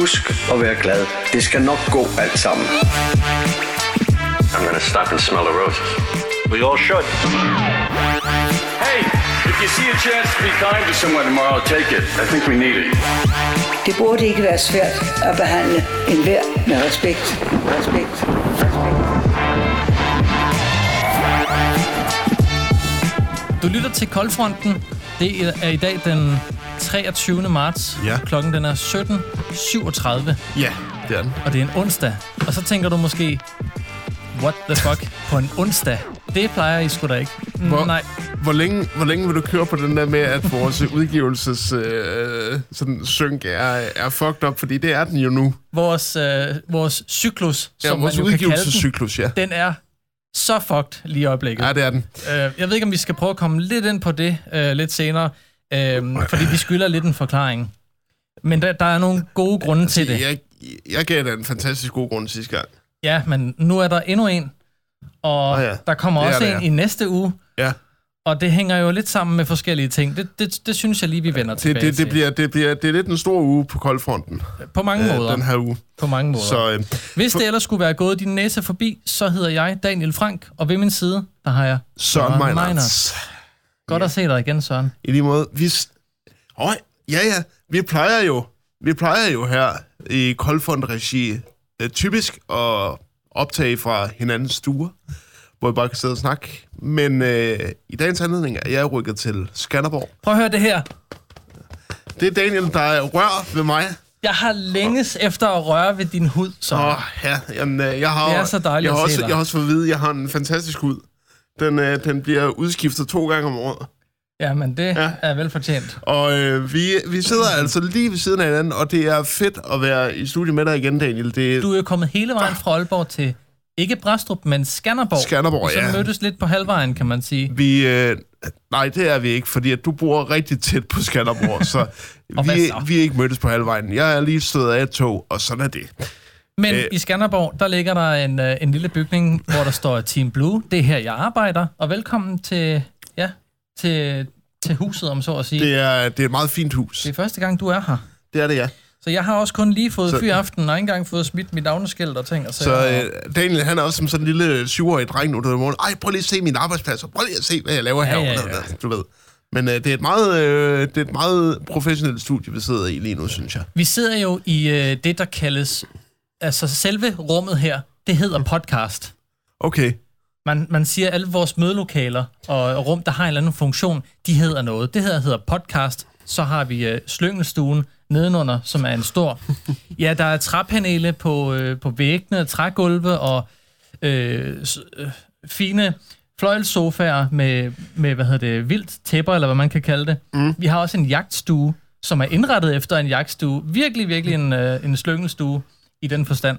Husk at være glad. Det skal nok gå alt sammen. I'm gonna stop and smell the roses. We all should. Hey, if you see a chance to be kind to someone tomorrow, take it. I think we need it. Det burde ikke være svært at behandle enhver med respekt. Respekt. Respekt. Du lytter til Koldfronten. Det er i dag den 23. marts. Ja. Klokken den er 17.37, Ja, det er den. og det er en onsdag. Og så tænker du måske, what the fuck, på en onsdag? Det plejer I sgu da ikke. Mm, Hvor, Nej, hvor, længe, hvor længe vil du køre på den der med, at vores udgivelses øh, sådan, synk er, er fucked up? Fordi det er den jo nu. vores, øh, vores cyklus, Ja, som vores man jo kan kalde den, ja. den er så fucked lige i øjeblikket. Ja, det er den. Øh, jeg ved ikke, om vi skal prøve at komme lidt ind på det øh, lidt senere, øh, fordi vi skylder lidt en forklaring. Men der, der er nogle gode grunde til det. Jeg, jeg gav dig en fantastisk god grund sidste gang. Ja, men nu er der endnu en, og Åh ja, der kommer det er også der, en ja. i næste uge, Ja, og det hænger jo lidt sammen med forskellige ting. Det, det, det synes jeg lige, vi vender det, tilbage det, det, til. bliver, det, bliver, det er lidt en stor uge på koldfronten På mange øh, måder. den her uge. På mange måder. Så øh, Hvis det ellers skulle være gået din næse forbi, så hedder jeg Daniel Frank, og ved min side, der har jeg Søren Meinertz. Godt at se dig igen, Søren. I lige måde, vi... Åh, ja, ja, vi plejer jo, vi plejer jo her i Koldfond-regi øh, typisk at optage fra hinandens stuer, hvor vi bare kan sidde og snakke. Men øh, i dagens anledning er jeg rykket til Skanderborg. Prøv at høre det her. Det er Daniel, der er rør ved mig. Jeg har længes efter at røre ved din hud, så. Åh, ja, jamen, jeg har, Det er så dejligt jeg har at se også, dig. Jeg har også fået at vide, at jeg har en fantastisk hud. Den, øh, den bliver udskiftet to gange om året. Jamen, det Ja. ja. er velfortjent. Og øh, vi, vi sidder altså lige ved siden af hinanden, og det er fedt at være i studiet med dig igen, Daniel. Det, Du er jo kommet hele vejen fra Aalborg til, ikke Brastrup, men Skanderborg. Skanderborg, Og så ja. mødtes lidt på halvvejen, kan man sige. Vi, øh, nej, det er vi ikke, fordi at du bor rigtig tæt på Skanderborg, så, vi, så? vi er ikke mødtes på halvvejen. Jeg er lige stået af et tog, og sådan er det. Men Øh. i Skanderborg, der ligger der en, øh, en lille bygning, hvor der står Team Blue. Det er her, jeg arbejder. Og velkommen til, ja, til, til huset, om så at sige. Det, er, det er et meget fint hus. det er første gang, du er her. Det er det, ja. Så jeg har også kun lige fået Så- fyraften, og ikke engang fået smidt mit navneskilt og ting. Og så, Så øh, Daniel, han er også som sådan en lille syvårig dreng nu, der er morgen. Ej, prøv lige at se min arbejdsplads, og prøv lige at se, hvad jeg laver Ja, herovre. ja, ja. Du ved. Men øh, det, er et meget, øh, det er et meget professionelt studie, vi sidder i lige nu, synes jeg. Vi sidder jo i øh, det, der kaldes... Altså selve rummet her, det hedder podcast. Okay. Man, man siger, at alle vores mødelokaler og rum, der har en eller anden funktion, de hedder noget. Det her hedder podcast. Så har vi øh, slyngelstuen nedenunder, som er en stor... Ja, der er træpaneler på, øh, på væggene, trægulve og øh, s- øh, fine fløjlsofaer med, med, hvad hedder det, vildt tæpper, eller hvad man kan kalde det. Mm. Vi har også en jagtstue, som er indrettet efter en jagtstue. Virkelig, virkelig en, øh, en slyngelstue i den forstand.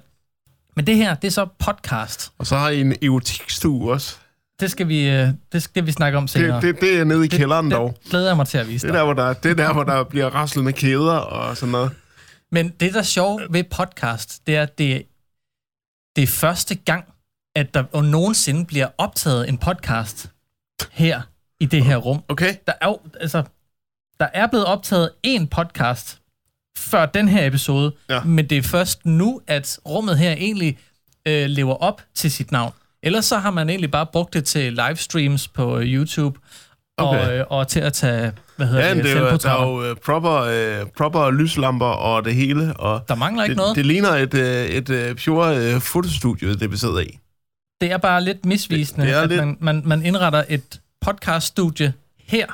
Men det her, det er så podcast. Og så har I en erotikstue også. Det skal vi, øh, det skal vi snakke om senere. Det, det, det er nede i kælderen dog. det glæder jeg mig til at vise Det dig. der, hvor der, det er der, hvor der bliver raslet med kæder og sådan noget. Men det, der er sjovt ved podcast, det er, at det, det er første gang, at der nogensinde bliver optaget en podcast her i det her rum. Okay? Der er jo, altså, der er blevet optaget en podcast før den her episode, Ja. men det er først nu, at rummet her egentlig øh, lever op til sit navn. Ellers så har man egentlig bare brugt det til livestreams på øh, YouTube, og, Okay. øh, og til at tage, hvad hedder Ja, det, det er jo, der er jo øh, proper, øh, proper lyslamper og det hele. Og Der mangler ikke det, noget. det ligner et, øh, et øh, pure øh, fotostudio, det vi sidder i. Det er bare lidt misvisende, Det- det er at lidt- Man, man, man indretter et podcaststudie her.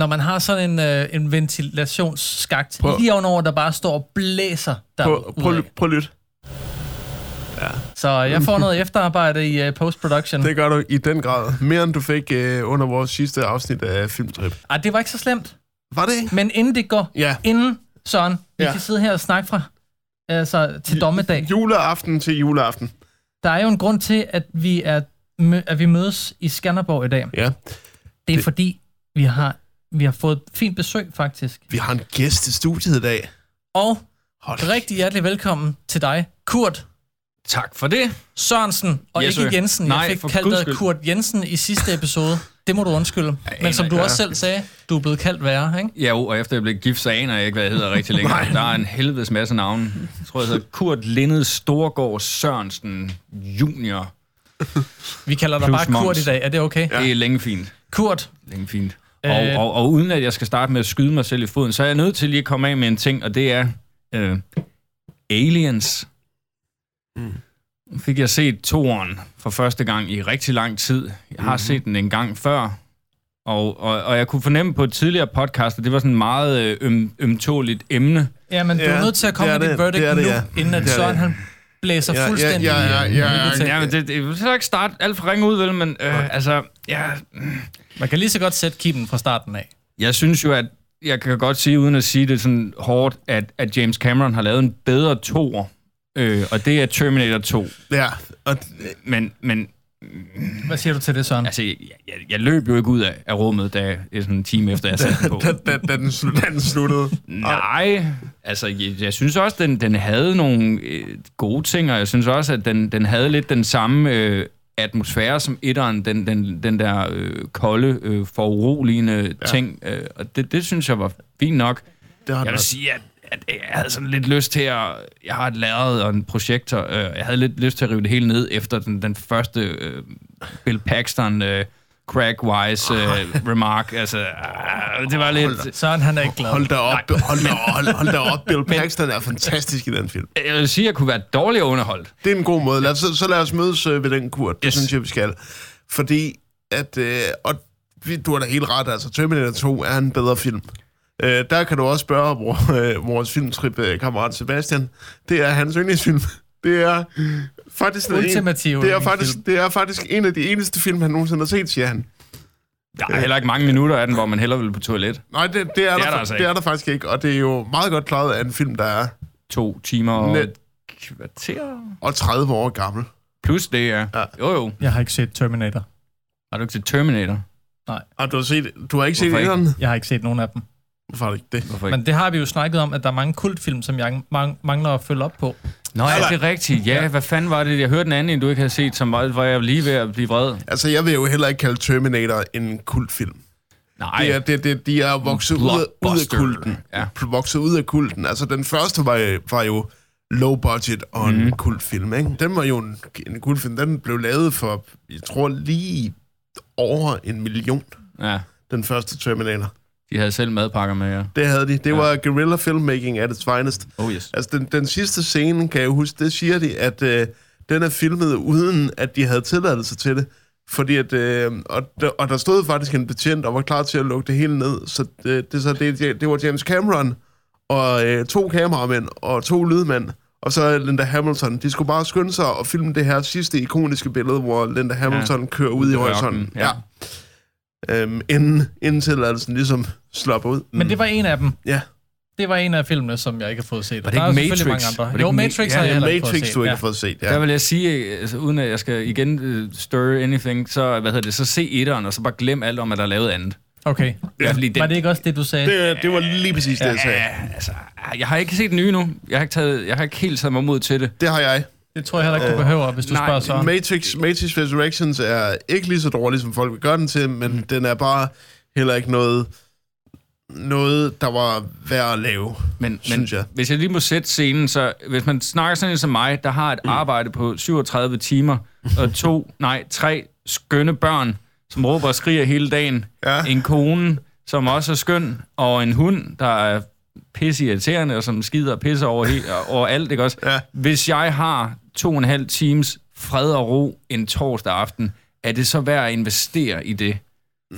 Når man har sådan en, øh, en ventilationsskagt Prøv- lige ovenover, der bare står og blæser Prøv, prøv, ly- prøv lyt. Så jeg får noget efterarbejde i uh, post-production. Det gør du i den grad. Mere end du fik øh, under vores sidste afsnit af Filmtrip. Ej, det var ikke så slemt. Var det ikke? Men inden det går, Ja. inden, Søren, vi Ja. kan sidde her og snakke fra altså, til dommedag. Juleaften til juleaften. Der er jo en grund til, at vi, er, mø- at vi mødes i Skanderborg i dag. Ja. Det er Det- fordi, vi har, vi har fået fint besøg, faktisk. Vi har en gæst i studiet i dag. Og Hold rigtig hjertelig velkommen til dig, Kurt. Tak for det. Sørensen og Yes, ikke. Jensen. Nej, jeg fik for kaldt dig. Kurt Jensen i sidste episode. Det må du undskylde. Men som du også selv sagde, du er blevet kaldt værre, ikke? Ja, jo, og efter jeg blev gift, så aner jeg ikke, hvad jeg hedder rigtig længere. Der er en helvedes masse navne. Jeg tror, jeg hedder Kurt Lindet Storgård Sørensen Junior. Vi kalder dig Plus bare moms. Kurt i dag. Er det okay? Ja. Det er længe fint. Kurt, Længe fint. Øh. Og, og, og uden at jeg skal starte med at skyde mig selv i foden, så er jeg nødt til lige at komme af med en ting, og det er øh, Aliens. Mm. Fik jeg set toeren for første gang i rigtig lang tid. Jeg har set den en gang før, og, og, og jeg kunne fornemme på et tidligere podcast, at det var sådan et meget øh, øm, ømtåligt emne. ja, men du er Ja, nødt til at komme det med dit det. verdict Det det, nu, ja. inden at Det Søren det. han blæser Ja, ja, fuldstændig ja, ja, øh, ja, ja. til. Ja, men det, det vil så ikke starte alt for ringe ud, vel? Men øh, altså, ja, Man kan lige så godt sætte kimen fra starten af. Jeg synes jo, at jeg kan godt sige, uden at sige det sådan hårdt, at, at James Cameron har lavet en bedre toer, øh, og det er Terminator 2. Ja, og Men, men Hvad siger du til det, Søren? altså, jeg, jeg, jeg løb jo ikke ud af, af rummet, da sådan en time efter, jeg satte den på. da, da, da, den, slu- da den sluttede. Nej, altså, jeg, jeg synes også, den, den havde nogle øh, gode ting, og jeg synes også, at den, den havde lidt den samme øh, atmosfære som etteren, den, den, den der øh, kolde, øh, foruroligende ja. ting, øh, og det, det synes jeg var fint nok. Det har Jeg vil sige, at, at jeg havde sådan lidt lyst til at... Jeg har et lærred og en projektor. Øh, jeg havde lidt lyst til at rive det hele ned efter den, den første øh, Bill Paxton øh, crack-wise øh, remark. Altså, øh, det var lidt... Søren, han er ikke glad. Hold da op, hold da, hold, hold da op. Bill Paxton er fantastisk i den film. Jeg vil sige, at jeg kunne være dårligt underholdt. Det er en god måde. Lad os, så, så lad os mødes øh, ved den kur. Det Yes. synes jeg, vi skal. Fordi at... Øh, og vi- du har da helt ret, altså Terminator 2 er en bedre film. Øh, der kan du også spørge hvor, øh, vores filmtrip-kammerat Sebastian. Det er hans yndlingsfilm. Det er faktisk den Ultimative en, det er faktisk det er faktisk en af de eneste film han nogensinde har set, siger han. Der er heller ikke mange minutter af den, hvor man hellere vil på toilet. Nej, det, det, er, det, er, der, der der altså det er ikke. der faktisk ikke, og det er jo meget godt klaret af en film, der er To timer og net kvarter. og 30 år gammel. Plus det, ja. Ja. Jo, jo. Jeg har ikke set Terminator. Har du ikke set Terminator? Og du har, set, du har ikke set Hvorfor ikke? etteren? Jeg har ikke set nogen af dem. Hvorfor har du ikke det? Hvorfor ikke? Men det har vi jo snakket om, at der er mange kultfilm, som jeg mang- mangler at følge op på. Nå, ja, det er rigtigt. Ja, hvad fanden var det? Jeg hørte en anden, end du ikke havde set, som var, hvor jeg var lige ved at blive vred. Altså, jeg vil jo heller ikke kalde Terminator en kultfilm. Nej, Det er, det, det, de er vokset ud af, ud af kulten. Ja. Vokset ud af kulten. Altså, den første var, var jo low budget og en Mhm. mm. kultfilm, ikke? Den var jo en, en kultfilm. Den blev lavet for, jeg tror, lige over en million, ja. den første Terminator. De havde selv madpakker med, ja. Det havde de. Det Ja. var guerrilla filmmaking at its finest. Oh yes. Altså, den, den sidste scene, kan jeg huske, det siger de, at øh, den er filmet uden, at de havde tilladelse til det. Fordi at, øh, og, der, og der stod faktisk en betjent, og var klar til at lukke det hele ned. Så det, det, så det, det var James Cameron, og øh, to kameramænd, og to lydmænd, og så Linda Hamilton. De skulle bare skynde sig og filme det her sidste ikoniske billede, hvor Linda Hamilton ja. kører ud i horisonten. ja. Ja. Øhm, inden, inden tilladelsen ligesom slapper ud. Men det var en af dem. Ja. Det var en af filmene, som jeg ikke har fået set. Var det Der ikke er selvfølgelig Matrix? mange Var andre. det Jo, Matrix Ja, har jeg heller er ikke fået Matrix, set. du ikke ja. har fået set. Ja. Der vil jeg sige, altså, uden at jeg skal igen uh, stir anything, så, hvad hedder det, så se etteren, og så bare glem alt om, at der er lavet andet. Okay. Ja, fordi den, Var det ikke også det, du sagde? Det, det var lige præcis det, jeg sagde. Ja, altså, jeg har ikke set den nye nu. Jeg har ikke, taget, jeg har ikke helt taget mig mod til det. Det har jeg. Det tror jeg heller ikke, du behøver, hvis du nej, spørger så. Matrix, Matrix Resurrections er ikke lige så dårlig, som folk vil gøre den til, men mm. den er bare heller ikke noget, noget der var værd at lave, Men, men synes jeg. hvis jeg lige må sætte scenen, så hvis man snakker sådan en som mig, der har et Mm. arbejde på 37 timer, og to, nej, tre skønne børn, som råber og skriger hele dagen, Ja. en kone, som også er skøn, og en hund, der er pisse irriterende, og som skider og pisser over, over alt, ikke også? Ja. Hvis jeg har to og en halv times fred og ro en torsdag aften, er det så værd at investere i det?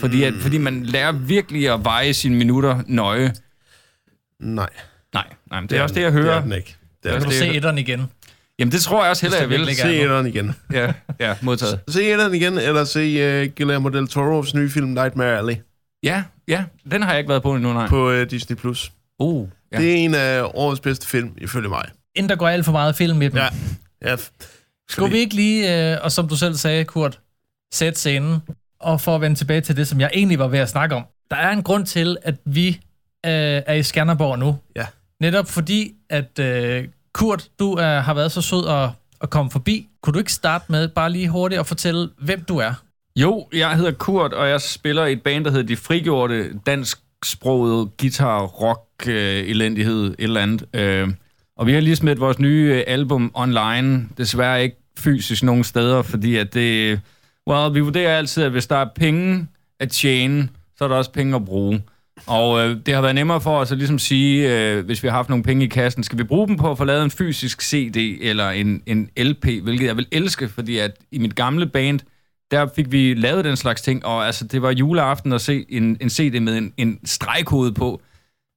Fordi, at, fordi man lærer virkelig at veje sine minutter nøje. Nej. Nej, nej men det er også det, jeg hører. Det er den ikke. Det er Kan den. du det- se etteren igen? Jamen, det tror jeg også heller, jeg det vil. Se etteren igen. Ja, ja, modtaget. Se etteren igen, eller se uh, Guillermo del Toro's nye film Nightmare Alley Ja, ja, den har jeg ikke været på endnu, nej. på uh, Disney+. Plus. Uh, ja. Det er en af årets bedste film, ifølge mig. Inden der går alt for meget film i dem. Ja. Ja, Skulle vi ikke lige, øh, og som du selv sagde, Kurt, sætte scenen, og for at vende tilbage til det, som jeg egentlig var ved at snakke om. Der er en grund til, at vi øh, er i Skanderborg nu. Ja. Netop fordi, at øh, Kurt, du er, har været så sød at, at komme forbi. Kunne du ikke starte med bare lige hurtigt at fortælle, hvem du er? Jo, jeg hedder Kurt, og jeg spiller i et band, der hedder De Frigjorte, dansksproget guitar, rock, øh, elendighed, et eller andet. Øh, og vi har lige smidt vores nye øh, album online, desværre ikke fysisk nogen steder, fordi at det... Well, vi vurderer altid, at hvis der er penge at tjene, så er der også penge at bruge. Og øh, det har været nemmere for os at ligesom sige, øh, hvis vi har haft nogle penge i kassen, skal vi bruge dem på at få lavet en fysisk CD eller en, en LP, hvilket jeg vil elske, fordi at i mit gamle band, der fik vi lavet den slags ting, og altså, det var juleaften at se en, en CD med en, en stregkode på.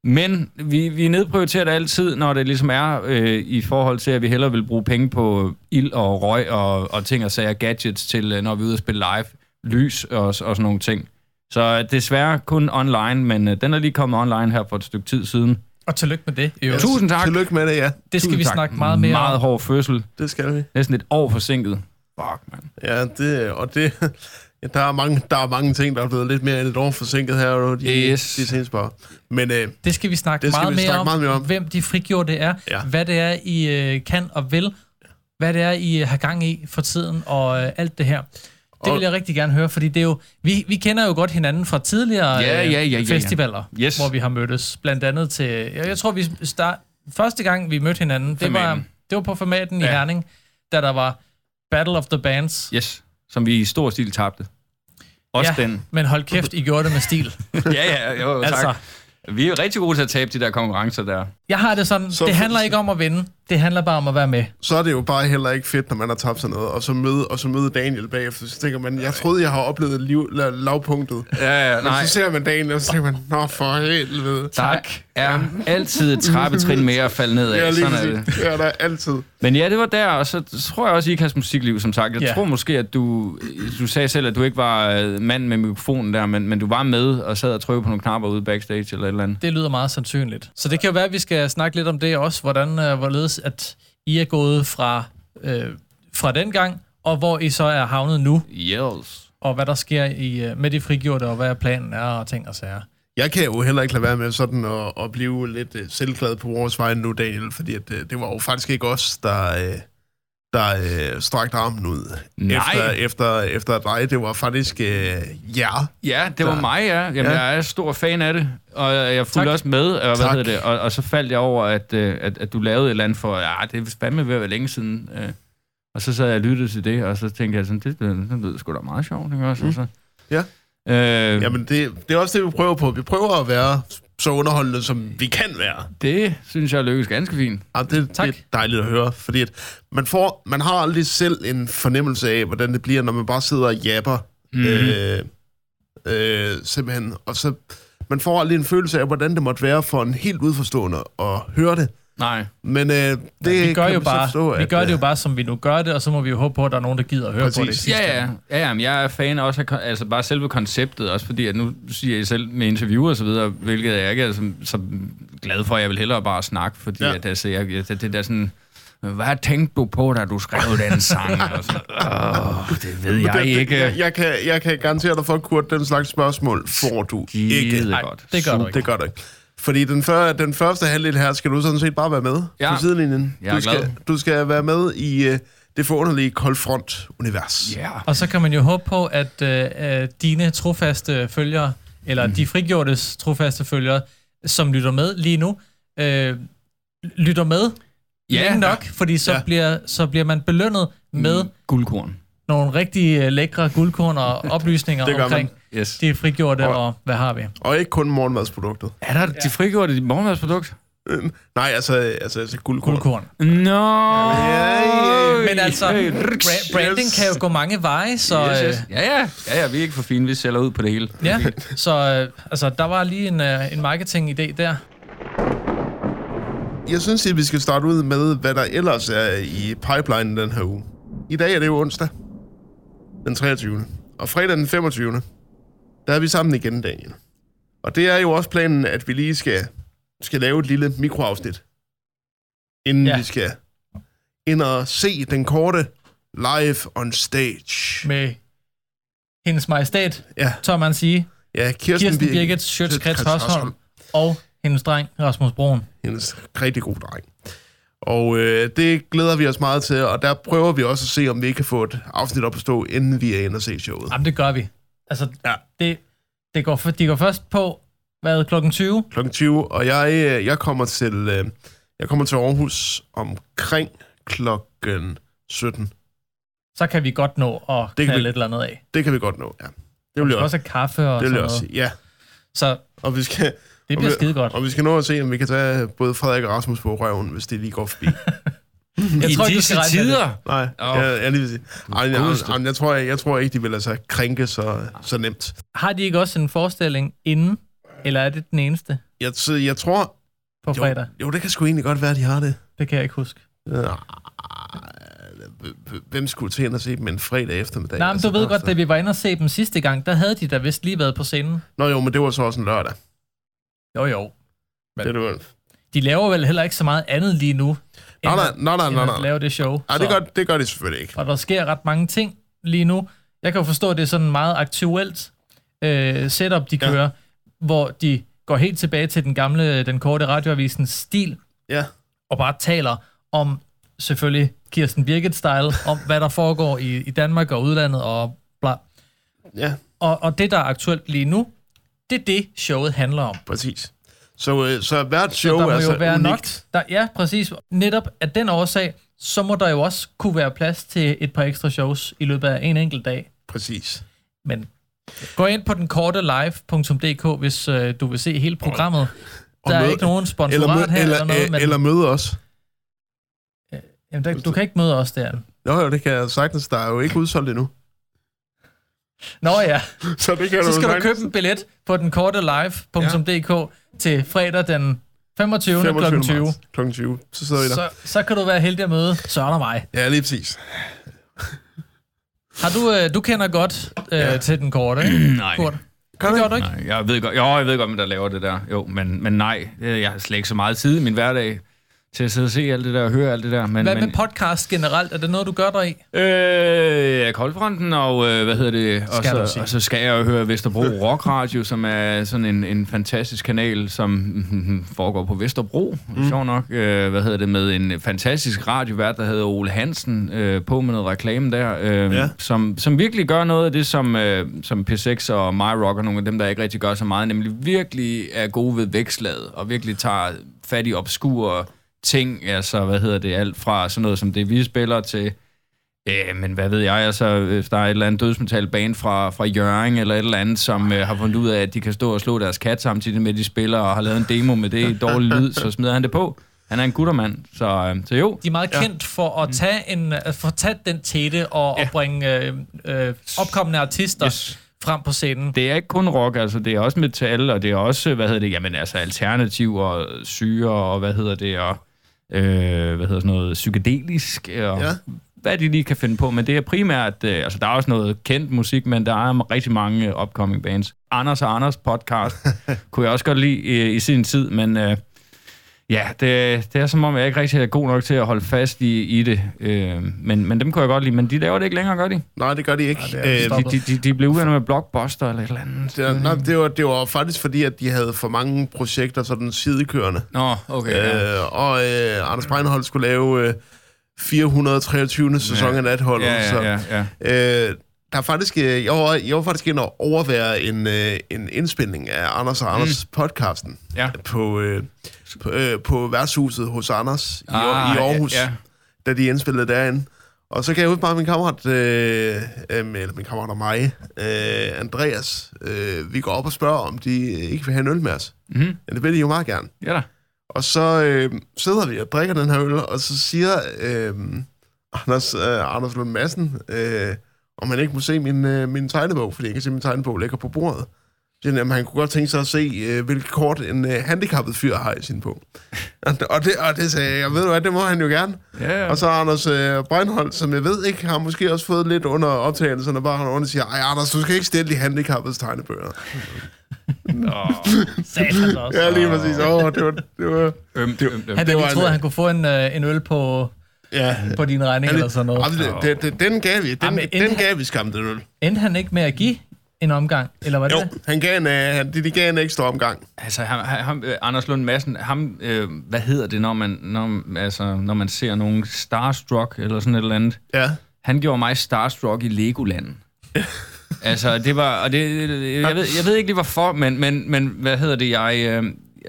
Men vi, vi nedprioriterer det altid, når det ligesom er øh, i forhold til, at vi hellere vil bruge penge på ild og røg og, og ting og sager, gadgets til, øh, når vi er ude og spille live, lys og, og sådan nogle ting. Så desværre kun online, men øh, den er lige kommet online her for et stykke tid siden. Og tillykke med det. Jo. Tusind tak. Tillykke med det, ja. Det skal Tusind vi tak. snakke meget mere Meget hård fødsel. Det skal vi. Næsten et år forsinket. Fuck, man. Ja, det, og det, ja, der, er mange, der er mange ting, der er blevet lidt mere end et år forsinket her, og de, Yes. de seneste par. Men øh, Det skal vi snakke, Det skal meget, vi mere snakke om, meget mere om. hvem de frigjorte er, Ja. hvad det er, I øh, kan og vil, hvad det er, I øh, har gang i for tiden, og øh, alt det her. Det vil jeg rigtig gerne høre, fordi det er jo, vi, vi kender jo godt hinanden fra tidligere Ja, øh, ja, ja, ja, ja. festivaler, Yes. hvor vi har mødtes. Blandt andet til, jeg, jeg tror, vi start, første gang, vi mødte hinanden, det var, det var på formaten i Ja. Herning, da der var Battle of the Bands. Yes. Som vi i stor stil tabte. Også ja, den. men hold kæft, I gjorde det med stil. ja, ja, jo, tak. Altså. Altså. Vi er jo rigtig gode til at tabe de der konkurrencer der. Jeg har det sådan, Så- det handler ikke om at vinde, det handler bare om at være med. så er det jo bare heller ikke fedt, når man har tabt sig noget, og så møde, og så møde Daniel bagefter. Så tænker man, jeg troede, jeg har oplevet liv, la, lavpunktet. Ja, ja, Og nej. så ser man Daniel, og så tænker man, nå for helvede. Tak. Er altid et trappetrin mere at falde ned af. Ja, Sådan er det. præcis. Det er der altid. Men ja, det var der, og så tror jeg også, I Ikas musikliv, som sagt. Jeg Ja. tror måske, at du... Du sagde selv, at du ikke var øh, mand med mikrofonen der, men, men du var med og sad og trykkede på nogle knapper ude backstage eller et eller andet. Det lyder meget sandsynligt. Så det kan jo være, at vi skal snakke lidt om det også, hvordan, øh, hvorledes at I er gået fra, øh, fra den gang, og hvor I så er havnet nu, Yes. og hvad der sker i, øh, med de frigjorte, og hvad planen er, og ting og sager. Jeg kan jo heller ikke lade være med sådan at, at blive lidt uh, selvglad på vores vej nu, Daniel, fordi at, uh, det var jo faktisk ikke os, der, uh, der uh, strakte armen ud Nej. efter, efter, efter dig. Det var faktisk uh, jer. Ja, det var Der. mig, ja. Jamen, Ja. jeg er stor fan af det, og jeg fulgte Tak. også med, og, hvad Tak. hedder det, og, og så faldt jeg over, at, øh, at, at du lavede et eller andet for, ja, det er fandme ved at være længe siden. øh. Og så sad jeg og lyttede til det, og så tænkte jeg sådan, det, det, det lyder sgu da meget sjovt, ikke også? Og så, Mm. Ja. Øh, Jamen, det, det er også det, vi prøver på. Vi prøver at være så underholdende, som vi kan være. det synes jeg lykkes ganske fint. Ja, det, Tak. det er dejligt at høre, fordi at man, får, man har aldrig selv en fornemmelse af, hvordan det bliver, når man bare sidder og japper. Mhm. Mm. Øh, øh, simpelthen. Og så, man får aldrig en følelse af, hvordan det måtte være for en helt udforstående at høre det. Nej. Men øh, det vi gør, jo bare, forstå, vi at, gør det jo øh, bare, som vi nu gør det, og så må vi jo håbe på, at der er nogen, der gider at høre på det. i Præcis. sidste Ja, ja. ja, ja men jeg er fan også af altså bare selve konceptet, også fordi at nu siger jeg selv med interviewer og så videre, hvilket jeg ikke er så, så glad for. Jeg vil hellere bare snakke, fordi Ja. ja. at, altså, jeg, det, det der sådan, hvad tænkte du på, da du skrev den sang? Og så, Åh, det ved jeg det, det, ikke. jeg, jeg, kan, jeg kan garantere dig for, Kurt, den slags spørgsmål får du ikke. Skide Nej, godt. det gør du ikke. Det gør du ikke. Fordi den, før, den første halvdel her skal du sådan set bare være med Ja. på sidelinjen. Jeg er du, skal, glad. du skal være med i uh, det forunderlige Koldfront-univers. Ja. Og så kan man jo håbe på, at øh, øh, dine trofaste følgere, eller mm. de frigjortes trofaste følgere, som lytter med lige nu, øh, lytter med Ja. længe nok, fordi så, Ja. ja. bliver, så bliver man belønnet med Mm, Guldkorn. nogle rigtig øh, lækre guldkorn og oplysninger Det gør omkring Yes. de frigjorte, Og- og hvad har vi? Og ikke kun morgenmadsproduktet. Er der de frigjorte morgenmadsprodukt? Øh, Nej, altså, altså, altså guldkorn. Guldkorn. Nå! Ja, ja, Men altså, bra- branding kan jo gå mange veje, så... Yes, øh, yes. Ja, ja. Ja, ja, vi er ikke for fine. Vi sælger ud på det hele. Ja, så øh, altså, der var lige en, øh, en marketing-idé der. Jeg synes, at vi skal starte ud med, hvad der ellers er i pipeline den her uge. I dag er det jo onsdag, den 23. Og fredag den 25. Der er vi sammen igen, Daniel. Og det er jo også planen, at vi lige skal, skal lave et lille mikroafsnit. Inden ja. Vi skal ind og se den korte live on stage. Med hendes majestæt, Ja, tør man sige, ja Kirsten, Kirsten Birgit Schøtz-Krets Hørsholm og hendes dreng Rasmus Broen. hendes rigtig gode dreng. Og øh, det glæder vi os meget til, og der prøver vi også at se, om vi kan få et afsnit op at stå, inden vi er inde og se showet. Jamen, det gør vi. Altså, Ja. det, det går, de går først på, hvad, klokken 20? Klokken 20, og jeg, øh, jeg, kommer til, øh, jeg kommer til Aarhus omkring klokken 17. Så kan vi godt nå at kan knalde vi- et eller andet af. Det kan vi godt nå, ja. Det skal også, kaffe og det sådan også noget. Ja, Så og vi skal, det bliver skide godt. Og vi skal nå at se, om vi kan tage både Frederik og Rasmus på røven, hvis det lige går forbi. Jeg I tror ikke, du skal med det. tider. Nej, Åh. jeg, jeg lige. Ej, jeg, jeg, jeg, tror, jeg, jeg tror ikke, de vil lade sig krænke så, så nemt. Har de ikke også en forestilling inden? Eller er det den eneste Jeg, jeg tror... på Jo, fredag? jo, det kan sgu egentlig godt være, de har det. Det kan jeg ikke huske. Ja. Hvem skulle til ind og se dem en fredag eftermiddag? Nej, men Altså, du ved godt, da vi var inde og se dem sidste gang, der havde de da vist lige været på scenen. Nå jo, men det var så også en lørdag. Jo, jo. Det er det vel. De laver vel heller ikke så meget andet lige nu, Nej, at- nå, nej, nå, at nej. lave det show. Ej, det gør, det gør de selvfølgelig ikke. Og der sker ret mange ting lige nu. Jeg kan jo forstå, at det er sådan meget aktuelt øh, setup, de Ja. kører, hvor de går helt tilbage til den gamle, den korte radioavisens stil, Ja, og bare taler om selvfølgelig Kirsten Birgit-style, om hvad der foregår i, i Danmark og udlandet og bla. ja, Og, og det, der er aktuelt lige nu, det er det, showet handler om. præcis. Så, øh, så hvert Så show der må er jo så være unikt. nok. Der, ja, præcis. Netop af den årsag, så må der jo også kunne være plads til et par ekstra shows i løbet af en enkelt dag. Præcis. Men gå ind på den korte live.dk, hvis øh, du vil se hele programmet. Og Der er mød- ikke nogen Eller, sponsorat mød, her eller, eller, noget, øh, men eller møde os. jamen, der, du kan ikke møde os der. Jo, jo, det kan jeg sagtens. Der er jo ikke udsolgt endnu. Nå ja, Så det kan så skal du sagtens. købe en billet på den korte live.dk til fredag den 25. 25 kl. 20. marts Klokken 20. Så sidder vi der. Så, så kan du være heldig at møde Søren og mig. Ja, lige præcis. Har du, øh, du kender godt øh, Ja. til den korte, ikke? Nej. Kurt? Gør Det du gør du ikke? Nej, jeg ved godt, jo, jeg ved godt, hvem der laver det der. Jo, men, men nej, øh, jeg har slet ikke så meget tid i min hverdag til at sidde og se alt det der og høre alt det der. Men, Hvad men, med podcast generelt? Er det noget, du gør dig i? Øh, ja, Koldfronten, og øh, hvad hedder det? Og Skal så, og så skal jeg jo høre Vesterbro Rock Radio, som er sådan en, en fantastisk kanal, som mm, foregår på Vesterbro, mm. sjov nok. Øh, hvad hedder det? Med en fantastisk radiovært, der hedder Ole Hansen, øh, på med noget reklame der, øh, Ja. som, som virkelig gør noget af det, som, øh, som P6 og My Rock og nogle af dem, der ikke rigtig gør så meget, nemlig virkelig er gode ved vækslaget, og virkelig tager fat i obskure ting, altså hvad hedder det, alt fra sådan noget som det, vi spiller til Øh, men hvad ved jeg, altså, hvis der er et eller andet dødsmetal band fra, fra Jørgen eller et eller andet, som øh, har fundet ud af, at de kan stå og slå deres kat samtidig med, at de spiller, og har lavet en demo med det i dårlig lyd, så smider han det på. Han er en guttermand, så, øh, så jo. De er meget kendt for at tage, en, at få taget den tete og, ja. Ja. og bringe øh, øh, opkommende artister. Yes. frem på scenen. Det er ikke kun rock, altså det er også metal, og det er også, hvad hedder det, jamen altså alternativ og syre, og hvad hedder det, og øh, hvad hedder sådan noget, psykedelisk, og Ja. hvad de lige kan finde på, men det er primært, øh, altså der er også noget kendt musik, men der er rigtig mange upcoming bands. Anders og Anders podcast kunne jeg også godt lide i, i sin tid, men øh, ja, det, det er som om, jeg ikke rigtig er god nok til at holde fast i, i det, øh, men, men dem kunne jeg godt lide, men de laver det ikke længere, gør de? Nej, det gør de ikke. Ja, det er Øh. De, de, de, de blev uvenner med Blockbuster eller et eller andet. det, nej, det, var, det var faktisk fordi, at de havde for mange projekter sådan sidekørende. Nå, okay. Ja. Øh, og øh, Anders Breinholt skulle lave øh, 423. sæson Ja. af natholdet. Ja, så, ja, ja, ja. Øh, der er faktisk, øh, jeg, var, jeg var faktisk inde og overvære en, øh, en indspilning af Anders og Anders mm. podcasten Ja. på, øh, på, øh, på værtshuset hos Anders i, Ah, i Aarhus, ja, ja. da de indspillede derinde. Og så kan jeg ud bare min kammerat, øh, øh, eller min kammerat og mig, øh, Andreas, øh, vi går op og spørger, om de ikke vil have en øl med os. Mhm. Ja, det vil de jo meget gerne. Ja da. Og så øh, sidder vi og drikker den her øl, og så siger øh, Anders, øh, Anders Lund Madsen, øh, om han ikke må se min, øh, min tegnebog, fordi jeg kan se, min tegnebog ligger på bordet. Så siger han, jamen, han kunne godt tænke sig at se, øh, hvilket kort en øh, handicappet fyr har i sin bog. og, det, og det sagde jeg, ved du hvad, det må han jo gerne. Ja, ja. Og så Anders øh, Breinholt, som jeg ved ikke, har måske også fået lidt under optagelserne, bare han under siger, ej Anders, du skal ikke stille de handicappede tegnebøger. Satans også. Ja, lige præcis. Åh, oh, det var... Det var Ømt, ømt, ømt. Han, det det var vi troede, en- han kunne få en, øh, en øl på, ja. på din regning eller sådan noget. Jamen, det, det, det, den gav vi. Den, Jamen, den gav vi skam, den øl. Endte han ikke med at give en omgang, eller var det Jo, det? han gav en, øh, han, de, de gav en ekstra omgang. Altså, ham, ham, øh, Anders Lund Madsen, ham, øh, hvad hedder det, når man, når, altså, når man ser nogen Starstruck eller sådan et eller andet? Ja. Han gjorde mig Starstruck i Legoland. altså, det var, og det, jeg, ved, jeg ved ikke lige hvorfor, men, men, men hvad hedder det, jeg, øh,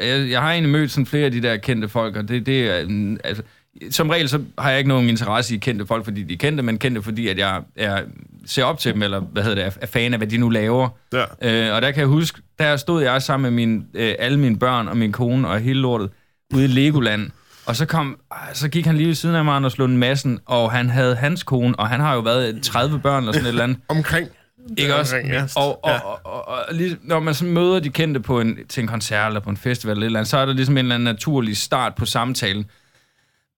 jeg, jeg har egentlig mødt sådan flere af de der kendte folk, og det, det er, altså, som regel så har jeg ikke nogen interesse i kendte folk, fordi de er kendte, men kendte, fordi at jeg, jeg ser op til dem, eller hvad hedder det, er, er fan af, hvad de nu laver. Ja. Øh, og der kan jeg huske, der stod jeg sammen med min, øh, alle mine børn og min kone og hele lortet ude i Legoland. Og så, kom, så gik han lige ved siden af mig, Anders Lund Madsen, og han havde hans kone, og han har jo været 30 børn eller sådan et eller andet. Omkring. Ikke også? Omkring, ja. Og, og, og, og, og lige, når man så møder de kendte på en, til en koncert eller på en festival eller, et eller andet, så er der ligesom en eller anden naturlig start på samtalen.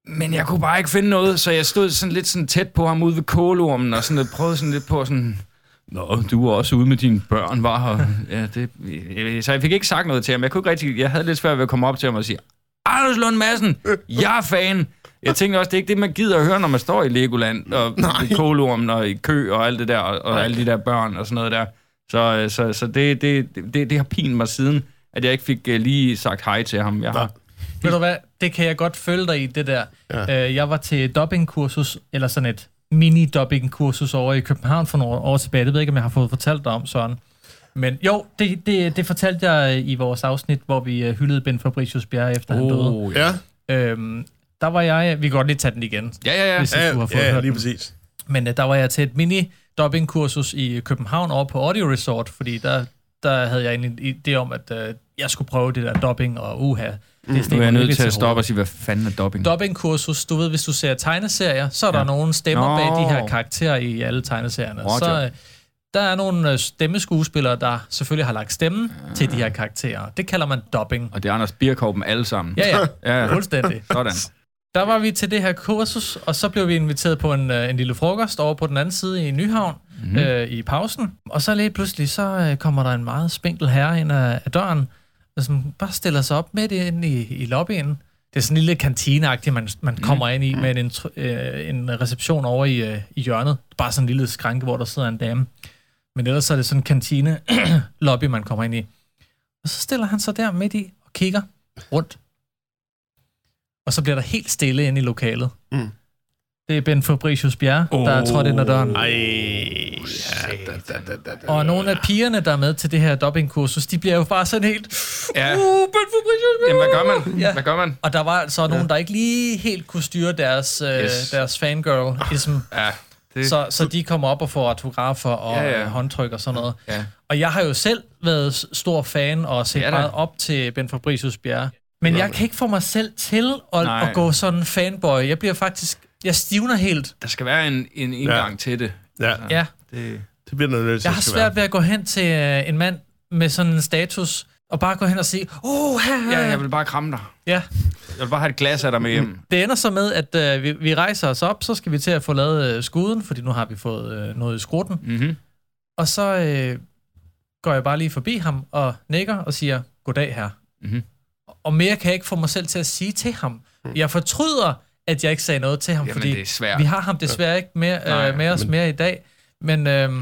Men jeg kunne bare ikke finde noget, så jeg stod sådan lidt sådan tæt på ham ude ved kålormen, og sådan lidt, prøvede sådan lidt på sådan... Nå, du er også ude med dine børn, var her. Ja, det, jeg- så jeg fik ikke sagt noget til ham. Jeg, kunne ikke rigtig, jeg havde lidt svært ved at komme op til ham og sige, Anders Lund Madsen, jeg er fan. Jeg tænkte også, det er ikke det, man gider at høre, når man står i Legoland, og i kålormen, og i kø, og alt det der, og, og alle de der børn, og sådan noget der. Så, øh, så, så det, det, det, det har pint mig siden, at jeg ikke fik uh, lige sagt hej til ham. Jeg har, Ved du hvad, det kan jeg godt følge dig i, det der. Ja. Øh, jeg var til dubbingkursus, eller sådan et mini-dubbing-kursus over i København for nogle år tilbage. Det ved jeg ikke, om jeg har fået fortalt dig om, Søren. Men jo, det, det, det fortalte jeg i vores afsnit, hvor vi øh, hyldede Ben Fabricius Bjerre, efter han døde. oh, ja. Ja, Øhm, der var jeg... Vi kan godt lige tage den igen, ja, ja, ja. hvis ja, du har fået ja, hørt lige den. præcis. Men øh, der var jeg til et mini-dubbing-kursus i København over på Audio Resort, fordi der, der havde jeg en idé om, at øh, jeg skulle prøve det der dubbing, og uha, det Nu er jeg nødt til at stoppe og sige, hvad fanden er dobbing? Dubbing-kursus, du ved, hvis du ser tegneserier, så er der Ja. nogle stemmer Nå. bag de her karakterer i alle tegneserierne. Roger. Så øh, der er nogle øh, stemmeskuespillere, der selvfølgelig har lagt stemmen til de her karakterer. Det kalder man dubbing. Og det er Anders Birkov dem alle sammen. Ja, ja, Ja, ja. fuldstændig. Sådan. Der var vi til det her kursus, og så blev vi inviteret på en, øh, en lille frokost over på den anden side i Nyhavn Mhm. mm-hmm. øh, i pausen. Og så lige pludselig, så kommer der en meget spinkel herre ind af, af døren, som bare stiller sig op midt ind i, i lobbyen. Det er sådan en lille kantineagtigt, man, man Mhm. kommer ind i med en, øh, en reception over i, øh, i hjørnet. Bare sådan en lille skranke, hvor der sidder en dame. Men ellers så er det sådan en kantine-lobby, man kommer ind i. Og så stiller han sig der midt i og kigger rundt. Og så bliver der helt stille inde i lokalet. Mm. Det er Ben Fabricius Bjerre, oh. der er trådt ind ad døren. Ej, ja, da, da, da, da, da. Og nogle af pigerne, der er med til det her dubbingkursus, de bliver jo bare sådan helt... Ja. Uh, Ben Fabricius Bjerre! Jamen, hvad gør man? Ja. Hvad gør man? Og der var så nogen, der ikke lige helt kunne styre deres, øh, Yes. deres fangirl-ism. Ja, det, Så, så de kommer op og får autografer og Ja, ja, ja. ja. håndtryk og sådan noget. Ja. Og jeg har jo selv været stor fan og set Ja ja, da. meget op til Ben Fabricius Bjerre. Men jeg kan ikke få mig selv til at, Nej. at gå sådan fanboy. Jeg bliver faktisk... Jeg stivner helt. der skal være en, en indgang ja. til det. Ja, Ja. det det bliver noget nødt til Jeg har svært ved at gå hen til øh, en mand med sådan en status, og bare gå hen og sige, oh, her, ja, jeg vil bare kramme dig. ja. Jeg vil bare have et glas af dig med hjem. Det ender så med, at øh, vi, vi rejser os op, så skal vi til at få lavet øh, skuden, fordi nu har vi fået øh, noget i skrutten. Mm-hmm. Og så øh, går jeg bare lige forbi ham og nikker og siger, goddag her. Mhm. Og mere kan jeg ikke få mig selv til at sige til ham. Jeg fortryder, at jeg ikke sagde noget til ham, Jamen, fordi det er svært. vi har ham desværre ikke mere, Nej, øh, med os men- mere i dag. Men øh,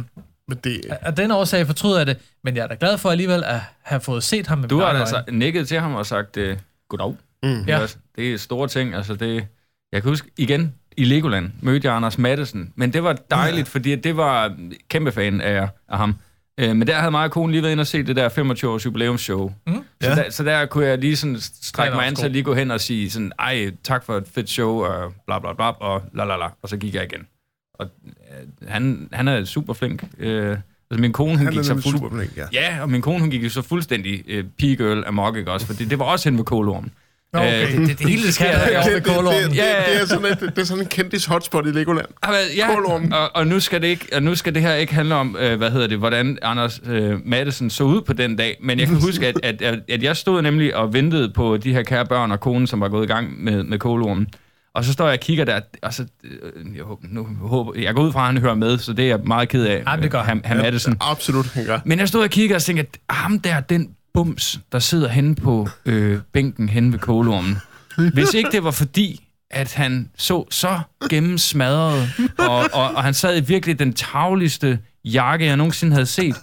Men det, af den årsag fortryder jeg det. Men jeg er da glad for alligevel at have fået set ham med Du har altså nikket til ham og sagt, uh, goddag. Mm. Ja. Ja. Det er store ting. Altså, det, jeg kan huske, igen, i Legoland mødte jeg Anders Mattesen. Men det var dejligt, fordi det var kæmpe fan af, af ham. Øh, men der havde mig og konen lige været inde og se det der 25-års jubilæumsshow. Mm. Så, Ja. der, så der kunne jeg lige sådan strække mig an til at lige gå hen og sige sådan, ej, tak for et fedt show, og bla bla bla, og la la la, og så gik jeg igen. Og øh, han, han er super flink. Øh, altså min kone, hun han gik så nemlig fuld, super flink, ja. Ja, og min kone, hun gik jo så fuldstændig øh, pigirl amok, ikke også? For det, det var også hende med kolormen. Nå, okay. Øh, det, det, det hele Det sker skal jeg der. Det, det, Kålormen. det, det, Ja, ja. det, er sådan et, det er sådan en kendtis hotspot i Legoland. Ja, Kålormen. og, og, nu skal det ikke, og nu skal det her ikke handle om, øh, hvad hedder det, hvordan Anders øh, Madsen så ud på den dag, men jeg kan huske, at, at, at, at jeg stod nemlig og ventede på de her kære børn og konen, som var gået i gang med, med kolormen. Og så står jeg og kigger der, og så, øh, jeg, håber- nu håber, jeg går ud fra, at han hører med, så det er jeg meget ked af, Ja, det gør han. ham, ham Madsen. Absolut, han gør. Men jeg stod og kiggede og tænkte, at ham der, den bums, der sidder henne på øh, bænken henne ved kolormen. Hvis ikke det var fordi, at han så så gennemsmadret, og, og, og han sad i virkelig den tavligste jakke, jeg nogensinde havde set,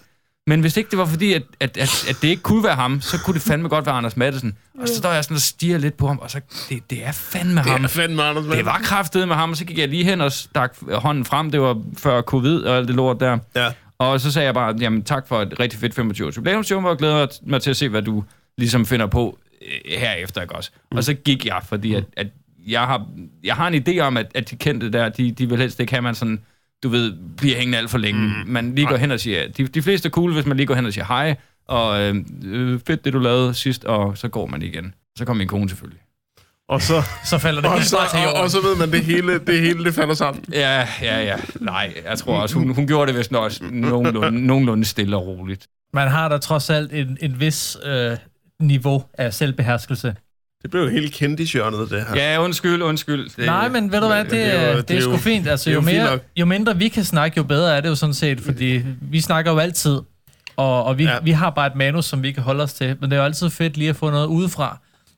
Men hvis ikke det var fordi, at, at, at, at det ikke kunne være ham, så kunne det fandme godt være Anders Madsen. Og så står jeg sådan og stiger lidt på ham, og så, det, det er fandme ham. Det er fandme Anders Det Madsen. var kraftet med ham, og så gik jeg lige hen og stak hånden frem. Det var før covid og alt det lort der. Ja. Og så sagde jeg bare, jamen tak for et rigtig fedt 25 års jubilæumsshow, og glæder mig til at se, hvad du ligesom finder på øh, herefter, ikke også? Mm. Og så gik jeg, fordi at, at jeg, har, jeg har en idé om, at, at de kendte der, de, de vil helst ikke have, man sådan, du ved, bliver hængende alt for længe. Mm. Man lige går hen og siger, de, de fleste er cool, hvis man lige går hen og siger hej, og øh, fedt det, du lavede sidst, og så går man igen. Så kommer min kone selvfølgelig. Og så, Så falder det og, helt så, til og, jorden. og så ved man, det hele, det hele det falder sammen. Ja, ja, ja. Nej, jeg tror også, hun, hun gjorde det vist også nogenlunde, nogenlunde stille og roligt. Man har da trods alt en, en vis øh, niveau af selvbeherskelse. Det blev jo helt kendt i hjørnet, det her. Ja, undskyld, undskyld. Det, Nej, men ved du hvad, det, det er jo- det, det er sgu jo- fint. Altså, jo, jo mere, jo mindre vi kan snakke, jo bedre er det jo sådan set, fordi vi snakker jo altid, og, og vi, ja. vi har bare et manus, som vi kan holde os til, men det er jo altid fedt lige at få noget udefra,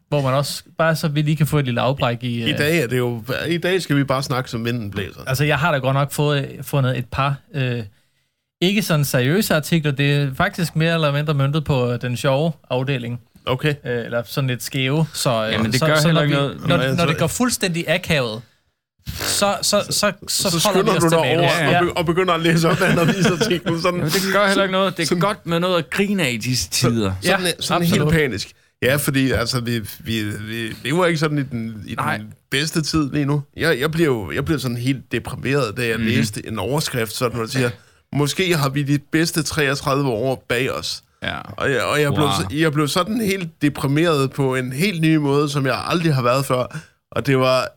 hvor man også, bare så vi lige kan få et lille afbræk i... I øh, dag er det jo... I dag skal vi bare snakke som vinden blæser. Altså, jeg har da godt nok fået, fundet et par, øh, ikke sådan seriøse artikler, det er faktisk mere eller mindre møntet på øh, den sjove afdeling, Okay. øh, eller sådan lidt skæve. Så, øh, Jamen, det så, gør så heller når, ikke noget. Når, når tror- det går fuldstændig akavet, så, så, så, så, Så, holder vi os du dig over og, Ja. be- og begynder at læse op af en avisartikel. Sådan, Jamen, det gør heller ikke noget. Det er godt med noget at grine af i disse tider. sådan, Ja, sådan helt absolut. panisk. Ja, fordi altså, vi, vi, vi lever ikke sådan i den, i Nej. den bedste tid lige nu. Jeg, jeg, bliver jo jeg bliver sådan helt deprimeret, da jeg mm-hmm. læste en overskrift, sådan der siger, måske har vi de bedste 33 år bag os. Ja. Og jeg, og jeg, Wow. blev, jeg blev sådan helt deprimeret på en helt ny måde, som jeg aldrig har været før. Og det var,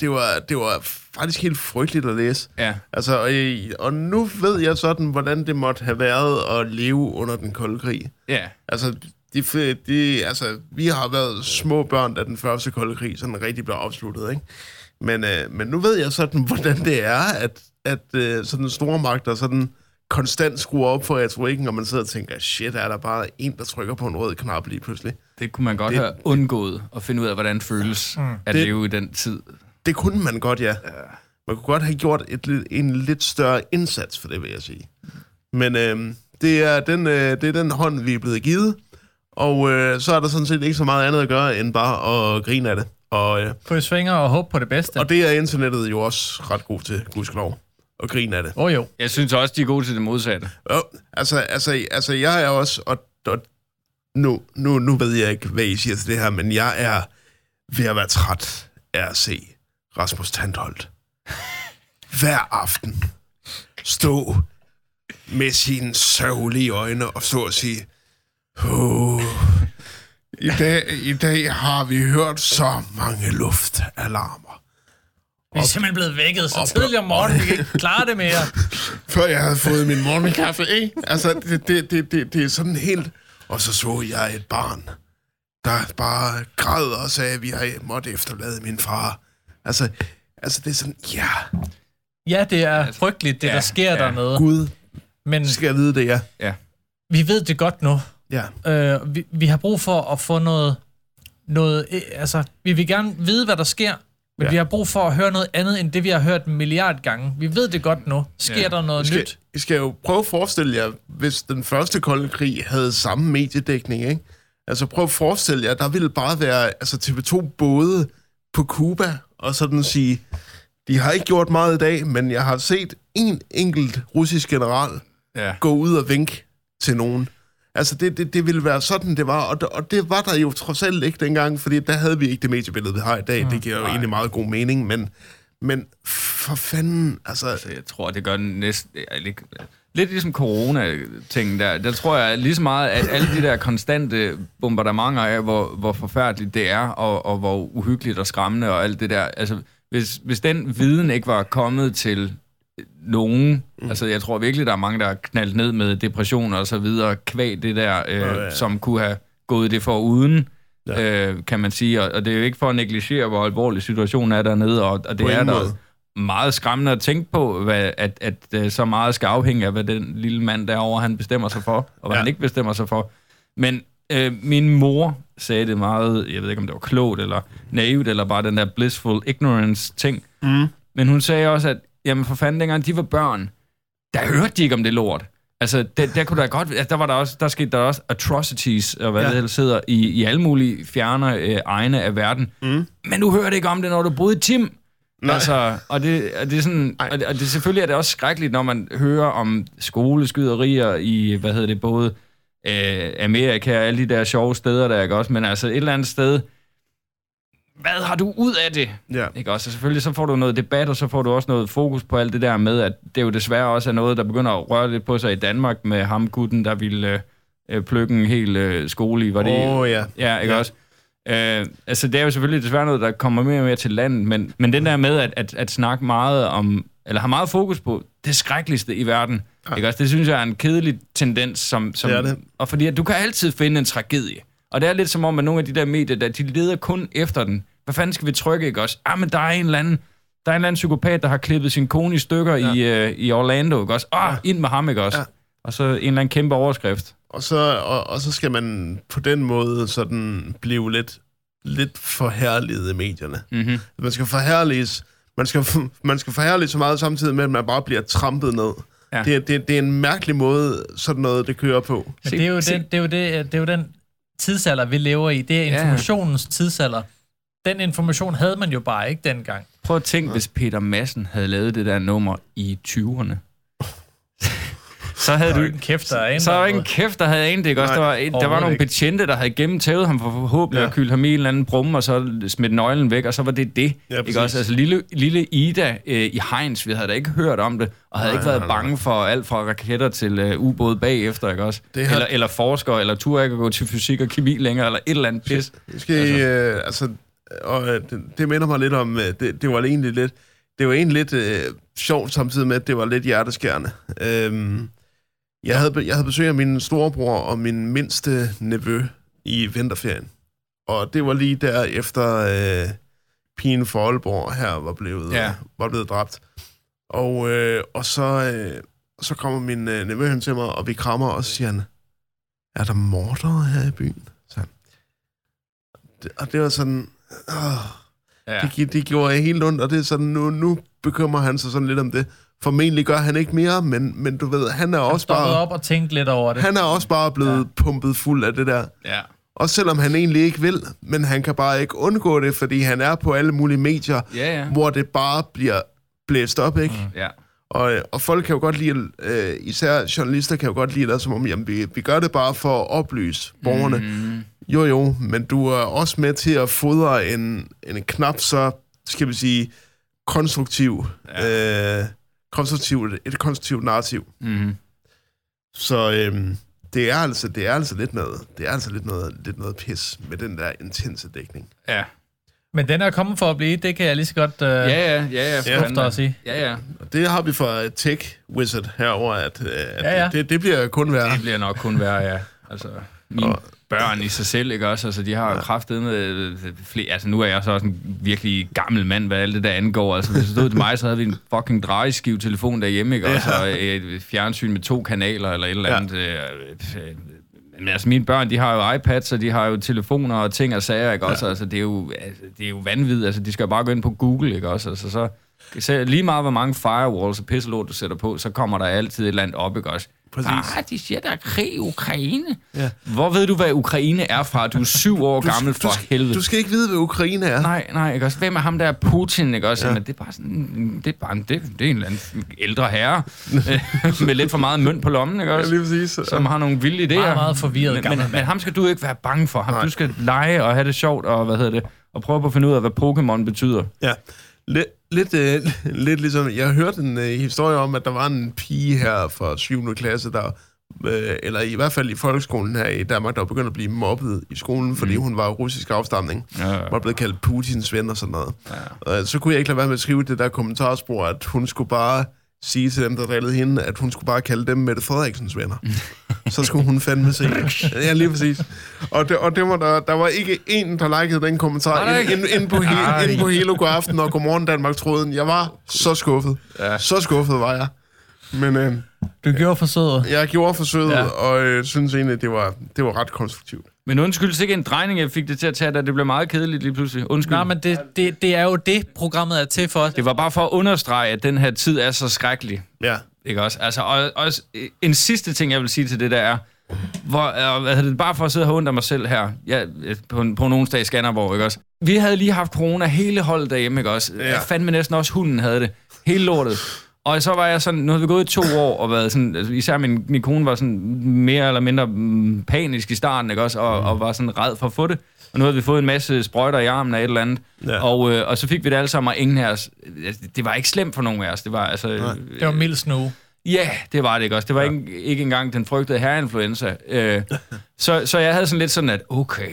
det var, det var faktisk helt frygteligt at læse. Ja. Altså, og, jeg- og nu ved jeg sådan, hvordan det måtte have været at leve under den kolde krig. Ja. Altså, de, de, altså, vi har været små børn, da den første kolde krig sådan rigtig blev afsluttet, ikke? Men, øh, men nu ved jeg sådan, hvordan det er, at, at øh, sådan store magter sådan konstant skruer op for retorikken, og man sidder og tænker, shit, er der bare en, der trykker på en rød knap lige pludselig? Det kunne man godt Det- have undgået at finde ud af, hvordan det føles mm. at Det- leve i den tid. Det kunne man godt, ja. Man kunne godt have gjort et, lidt- en lidt større indsats for det, vil jeg sige. Men øh, det, er den, øh, det er den hånd, vi er blevet givet, og øh, så er der sådan set ikke så meget andet at gøre, end bare at grine af det. Og, øh, Kryds fingre og håb på det bedste. og det er internettet jo også ret god til, gudskelov, at grine af det. Åh oh, jo. Jeg synes også, de er gode til det modsatte. Jo, altså, altså, altså, jeg er også, og, og nu, nu, nu ved jeg ikke, hvad I siger til det her, men jeg er ved at være træt af at se Rasmus Tandholt hver aften stå med sine sørgelige øjne og stå og sige, oh, i, dag, i dag har vi hørt så mange luftalarmer. Vi er simpelthen blevet vækket så op- tidligt om morgenen, vi kan ikke klare det mere. før jeg havde fået min morgenkaffe, ikke? Altså, det, det, det, det, det er sådan helt... Og så så jeg et barn, der bare græd og sagde, at vi har måtte efterlade min far. Altså, altså det er sådan, ja, Ja, det er frygteligt, det Ja, der sker ja. dernede. Gud, Men skal jeg vide det, ja. Ja. vi ved det godt nu. Ja, Øh, vi, vi har brug for at få noget, noget... øh, Altså, vi vil gerne vide, hvad der sker, men Ja. vi har brug for at høre noget andet, end det, vi har hørt en milliard gange. Vi ved det godt nu. Sker Ja. ja. der noget I skal, nyt? I skal jo prøve at forestille jer, hvis den første kolde krig havde samme mediedækning, ikke? Altså prøv at forestille jer, der ville bare være altså TV2 både på Cuba, og sådan sige, de har ikke gjort meget i dag, men jeg har set en enkelt russisk general Ja. gå ud og vinke til nogen. Altså, det, det, det ville være sådan, det var. Og, det- og det var der jo trods alt ikke dengang, fordi der havde vi ikke det mediebillede, vi har i dag. Mm, det giver jo nej. egentlig meget god mening, men, men for fanden, altså... Så jeg tror, det gør næsten... lidt ligesom corona-tingen der. Der tror jeg lige så meget, at alle de der konstante bombardementer af, hvor, hvor forfærdeligt det er, og, og hvor uhyggeligt og skræmmende og alt det der. Altså, hvis, hvis den viden ikke var kommet til nogen, mm. altså jeg tror virkelig, der er mange, der er knaldt ned med depressioner og så videre, kvæg det der, øh, ja, ja. som kunne have gået det for uden, ja. øh, kan man sige. Og, og det er jo ikke for at negligere, hvor alvorlig situationen er dernede, og, og det På er der måde. meget skræmmende at tænke på, hvad, at, at, at så meget skal afhænge af, hvad den lille mand derovre, han bestemmer sig for, og hvad ja. han ikke bestemmer sig for. Men øh, min mor sagde det meget, jeg ved ikke, om det var klogt, eller naivt, eller bare den der blissful ignorance-ting. Mm. Men hun sagde også, at jamen for fanden, dengang de var børn, der hørte de ikke om det lort. Altså, der, der kunne der godt... Altså, der var der også... Der skete der også atrocities, og hvad Ja. det ellers hedder, i, i alle mulige fjerne øh, egne af verden. Mm. Men du hørte ikke om det, når du boede i Tim. Nej. Altså, og det, og det er sådan... Og det, og det, selvfølgelig er det også skrækkeligt, når man hører om skoleskyderier i, hvad hedder det, både øh, Amerika og alle de der sjove steder, der ikke også? Men altså, et eller andet sted... Hvad har du ud af det? Ja. Ikke også? Og selvfølgelig så får du noget debat, og så får du også noget fokus på alt det der med, at det jo desværre også er noget, der begynder at røre lidt på sig i Danmark med ham gutten, der ville øh, øh, plukke en hel øh, skole i. Var det, Åh, ja. Ja, ikke ja. også? Øh, altså, det er jo selvfølgelig desværre noget, der kommer mere og mere til landet, men, men den der med at, at, at snakke meget om, eller har meget fokus på det skrækkeligste i verden, ja. ikke også? Det synes jeg er en kedelig tendens, som, som Det er det. og fordi at du kan altid finde en tragedie. Og det er lidt som om, at nogle af de der medier, der, de leder kun efter den. Hvad fanden skal vi trykke, ikke også? Ah, men der er en eller anden, der er en eller anden psykopat, der har klippet sin kone i stykker ja. i, øh, i Orlando, ikke også? Ah, ja. ind med ham, ikke også? Ja. Og så en eller anden kæmpe overskrift. Og så, og, og så skal man på den måde sådan blive lidt, lidt forherliget i medierne. Mm-hmm. Man skal forherliges, man skal, man skal forherlige så meget samtidig med, at man bare bliver trampet ned. Ja. Det, det, det er en mærkelig måde, sådan noget, det kører på. Men det er, jo den, det, er jo det, det er jo den tidsalder, vi lever i. Det er Ja. informationens tidsalder. Den information havde man jo bare ikke dengang. Prøv at tænke, hvis Peter Madsen havde lavet det der nummer i 20'erne. Så havde du... En kæft, der er en Så var ikke en kæft, der havde anet det, ikke også? Der var, en, der var nogle betjente, der havde gennemtævet ham for forhåbentlig Ja. at kylde ham i en eller anden brumme, og så smidt nøglen væk, og så var det det. Ja, ikke også? Altså lille, lille Ida øh, i Heinz, vi havde da ikke hørt om det, og havde Nej, ikke været nej, bange for alt fra raketter til øh, ubåde bagefter, ikke også? Det har- Eller, eller forskere, eller turde ikke at gå til fysik og kemi længere, eller et eller andet pis. Skal altså. Øh, altså og øh, det, det minder mig lidt om, øh, det, det var egentlig lidt, det var egentlig lidt øh, sjovt samtidig med, at det var lidt hjerteskærende. Øhm, jeg, havde, jeg havde besøg af min storebror og min mindste nevø i vinterferien. Og det var lige der efter øh, pigen for Aalborg her var blevet, Ja. var blevet dræbt. Og, øh, og så, øh, så kommer min øh, nevø hen til mig, og vi krammer, og så siger han, er der mordere her i byen? Så det, og det var sådan, åh, Ja. det, det gjorde jeg helt ondt, og det er sådan, nu, nu bekymrer han sig sådan lidt om det. Formentlig gør han ikke mere, men, men du ved, han er også Stoppet bare, op og tænkt lidt over det. han er også bare blevet ja. pumpet fuld af det der. ja. Også selvom han egentlig ikke vil, men han kan bare ikke undgå det, fordi han er på alle mulige medier, Ja, ja. hvor det bare bliver blæst op, ikke? Mm. Ja. Og, og folk kan jo godt lide, øh, især journalister kan jo godt lide det, som om, jamen, vi, vi gør det bare for at oplyse borgerne. Mm. Jo, jo, men du er også med til at fodre en, en knap så, skal vi sige, konstruktiv, ja. øh, konstruktiv et konstruktivt narrativ. Mm-hmm. Så øhm, det er altså det er altså lidt noget det er altså lidt noget lidt noget pis med den der intense dækning. Ja. Men den er kommet for at blive, det kan jeg lige så godt øh, Ja, ja, ja, ja. for Ja. at sige. Ja, ja. Og det har vi fra Tech Wizard herover at, øh, at Ja, ja. Det, det bliver kun værre. Det bliver nok kun værre, ja. Altså, mine børn i sig selv, ikke også? Altså, de har jo kraftet med flere... Altså, nu er jeg så også en virkelig gammel mand, hvad alt det der angår. Altså, hvis det stod til mig, så havde vi en fucking drejeskive-telefon derhjemme, ikke også? Og et fjernsyn med to kanaler eller et eller Ja. andet. Øh, øh, men altså, mine børn, de har jo iPads, og de har jo telefoner og ting og sager, ikke også? Altså, det er jo, altså, det er jo vanvittigt. Altså, de skal jo bare gå ind på Google, ikke også? Altså, så... Så lige meget, hvor mange firewalls og pisselort, du sætter på, så kommer der altid et eller andet op, ikke også? Præcis. Ah, de siger, der er krig i Ukraine. Ja. Hvor ved du, hvad Ukraine er fra? Du er syv år gammel, for du, skal- helvede. Du skal ikke vide, hvad Ukraine er. Nej, nej, ikke også? Hvem er ham der Putin, ikke også? Ja. Men det er bare sådan, det er bare en, det, det er en eller anden ældre herre, med lidt for meget mønt på lommen, ikke Ja, også? lige præcis. Som har nogle vilde idéer. Meget, meget forvirret men, gammel men, men ham skal du ikke være bange for. Ham, du skal lege og have det sjovt, og hvad hedder det? Og prøve på at finde ud af, hvad Pokémon betyder. Ja. Lidt, lidt, øh, lidt ligesom, jeg hørte en øh, historie om, at der var en pige her fra 7. klasse, der, øh, eller i hvert fald i folkeskolen her i Danmark, der var begyndt at blive mobbet i skolen, fordi hun var russisk afstamning. Ja. Var blevet kaldt Putins ven og sådan noget. Ja. Og så kunne jeg ikke lade være med at skrive det der kommentarspor, at hun skulle bare sige til dem, der drillede hende, at hun skulle bare kalde dem Mette Frederiksens venner. så skulle hun fandme se. Ja, lige præcis. Og, det, og det var der, der var ikke en, der likede den kommentar ind, ikke? ind, ind, på, he, ind på hele god aften og Godmorgen Danmark tråden. Jeg var så skuffet. Ja. Så skuffet var jeg. Men øh, Du gjorde forsøget. jeg gjorde forsøget, ja. og øh, synes egentlig, det var, det var ret konstruktivt. Men undskyld, sikke en drejning, jeg fik det til at tage, da det blev meget kedeligt lige pludselig. Undskyld. Nej, men det, det, det er jo det, programmet er til for. Det var bare for at understrege, at den her tid er så skrækkelig. Ja. ikke også? Altså, og, og en sidste ting, jeg vil sige til det der er, hvor, hvad hedder det, bare for at sidde og af mig selv her, ja, på, en- på en onsdag i Skanderborg, ikke også? Vi havde lige haft corona hele holdet derhjemme, ikke også? Ja. Jeg fandme næsten også hunden havde det. Hele lortet. Og så var jeg sådan, nu havde vi gået i to år, og været sådan, altså, især min, min kone var sådan mere eller mindre mm, panisk i starten, ikke også? Og, og var sådan red for at få det. Og nu havde vi fået en masse sprøjter i armen af et eller andet. Ja. Og, øh, og så fik vi det alle sammen, og ingen af os... altså, Det var ikke slemt for nogen af os. Det var altså... Det var mild snow. Ja, det var det ikke også. Det var ja. ikke, ikke engang den frygtede herreinfluenza. Øh, så, så jeg havde sådan lidt sådan, at okay,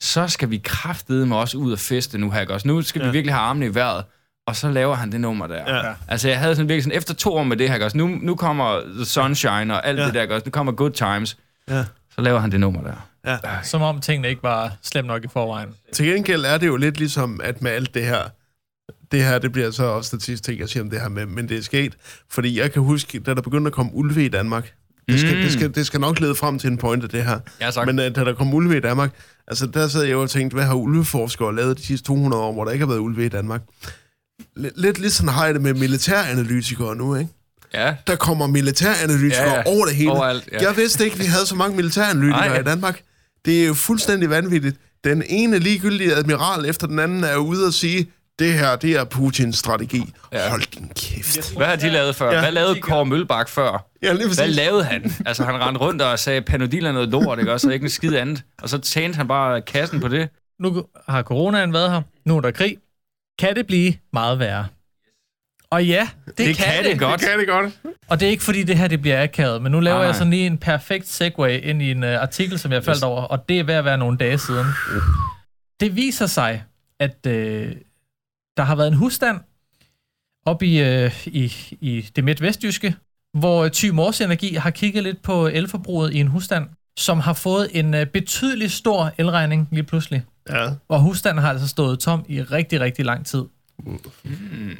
så skal vi kraftede med også ud og feste nu her, ikke også? Nu skal ja. vi virkelig have armene i vejret. Og så laver han det nummer der. Ja. Altså, jeg havde sådan virkelig sådan, efter to år med det her, ikke også? Nu, nu kommer The Sunshine og alt ja. det der, ikke også? Nu kommer Good Times. Ja. Så laver han det nummer der. Som om tingene ikke var slemt nok i forvejen. Til gengæld er det jo lidt ligesom, at med alt det her, det her, det bliver så også statistik, jeg siger om det her med, men det er sket, fordi jeg kan huske, da der begyndte at komme ulve i Danmark, det skal, mm. det, skal, det skal nok lede frem til en point af det her. Ja, tak. Men uh, da der kom ulve i Danmark, altså der sad jeg jo og tænkte, hvad har ulveforskere lavet de sidste 200 år, hvor der ikke har været ulve i Danmark? Lidt ligesom har jeg det med militæranalytikere nu, ikke? Ja. Der kommer militæranalytikere Ja, ja, over det hele. Overalt, ja. Jeg vidste ikke, vi havde så mange militæranalytikere Nej. i Danmark. Det er jo fuldstændig vanvittigt. Den ene ligegyldige admiral efter den anden er ude og sige, det her, det er Putins strategi. Ja. Hold din kæft. Hvad har de lavet før? Ja. Hvad lavede Kåre Mølbak før? Ja, lige Hvad lavede han? Altså, han rendte rundt og sagde, Panodil er noget lort, ikke også? Og ikke en skid andet. Og så tjente han bare kassen på det. Nu har coronaen været her. Nu er der krig. Kan det blive meget værre? Og ja, det, Det kan det godt. Kan det godt? Og det er ikke fordi, det her det bliver akavet, men nu laver Nej, jeg sådan lige en perfekt segue ind i en uh, artikel, som jeg faldt over, og det er ved at være nogle dage siden. Det viser sig, at uh, der har været en husstand op i, uh, i, i det midtvestjyske, hvor Thy Mors Energi har kigget lidt på elforbruget i en husstand, som har fået en uh, betydelig stor elregning lige pludselig. Ja. Og husstanden har altså stået tom i rigtig, rigtig lang tid.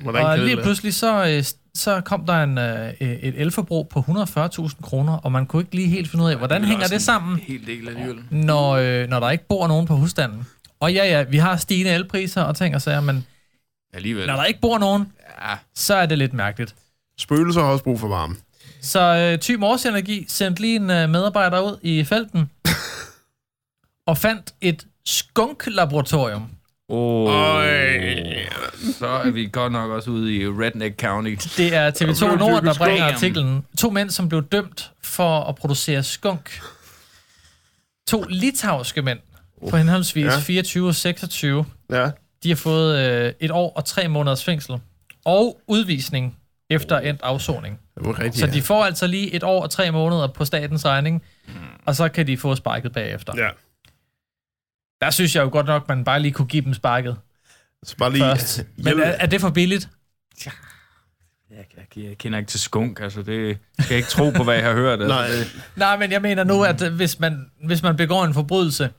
Hvordan Og kan lige det pludselig så, øh, så kom der en, øh, et elforbrug på 140.000 kroner, og man kunne ikke lige helt finde ud af, hvordan hænger det sammen, Helt del alligevel. når, øh, når der ikke bor nogen på husstanden. Og ja, ja, vi har stigende elpriser og ting og sager, men Alligevel. når der ikke bor nogen, Ja. så er det lidt mærkeligt. Spøgelser har også brug for varme. Så øh, Thy Mors Energi sendte lige en øh, medarbejder ud i felten og fandt et skunklaboratorium. Oh, så er vi godt nok også ude i Redneck County. Det er TV2 blev Nord, der bringer artiklen. To mænd, som blev dømt for at producere skunk. To litauiske mænd på henholdsvis Ja. 24 og 26. Ja. De har fået øh, et år og tre måneders fængsel. Og udvisning efter endt afsoning. Rigtigt, Så de får altså lige et år og tre måneder på statens regning, og så kan de få sparket bagefter. ja. Der synes jeg jo godt nok, man bare lige kunne give dem sparket Så bare lige... først. Men er, er det for billigt? Jeg, jeg, jeg kender ikke til skunk, altså det skal jeg ikke tro på, hvad jeg har hørt. Altså. Nej, Nej, men jeg mener nu, at øh, hvis man, hvis man begår en forbrydelse,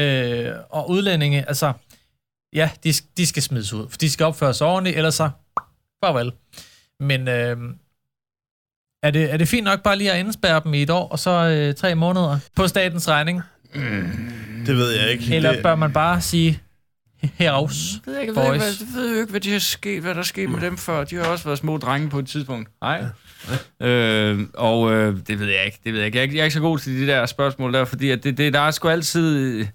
øh, og udlændinge, altså, ja, de, de skal smides ud, for de skal opføre sig ordentligt, ellers så, farvel. Men øh, er, det, er det fint nok bare lige at indspærre dem i et år, og så øh, tre måneder på statens regning? Det ved jeg ikke. Eller det, bør man bare sige, heraus, Jeg ved, ikke, ved boys? hvad, jeg ved jo ikke, hvad, de har sket, hvad der er sket med dem før. De har også været små drenge på et tidspunkt. Nej. Øh, og øh, det ved jeg ikke. Det ved jeg ikke. Jeg er ikke, jeg er ikke så god til de der spørgsmål der, fordi at det, det, der er sgu altid...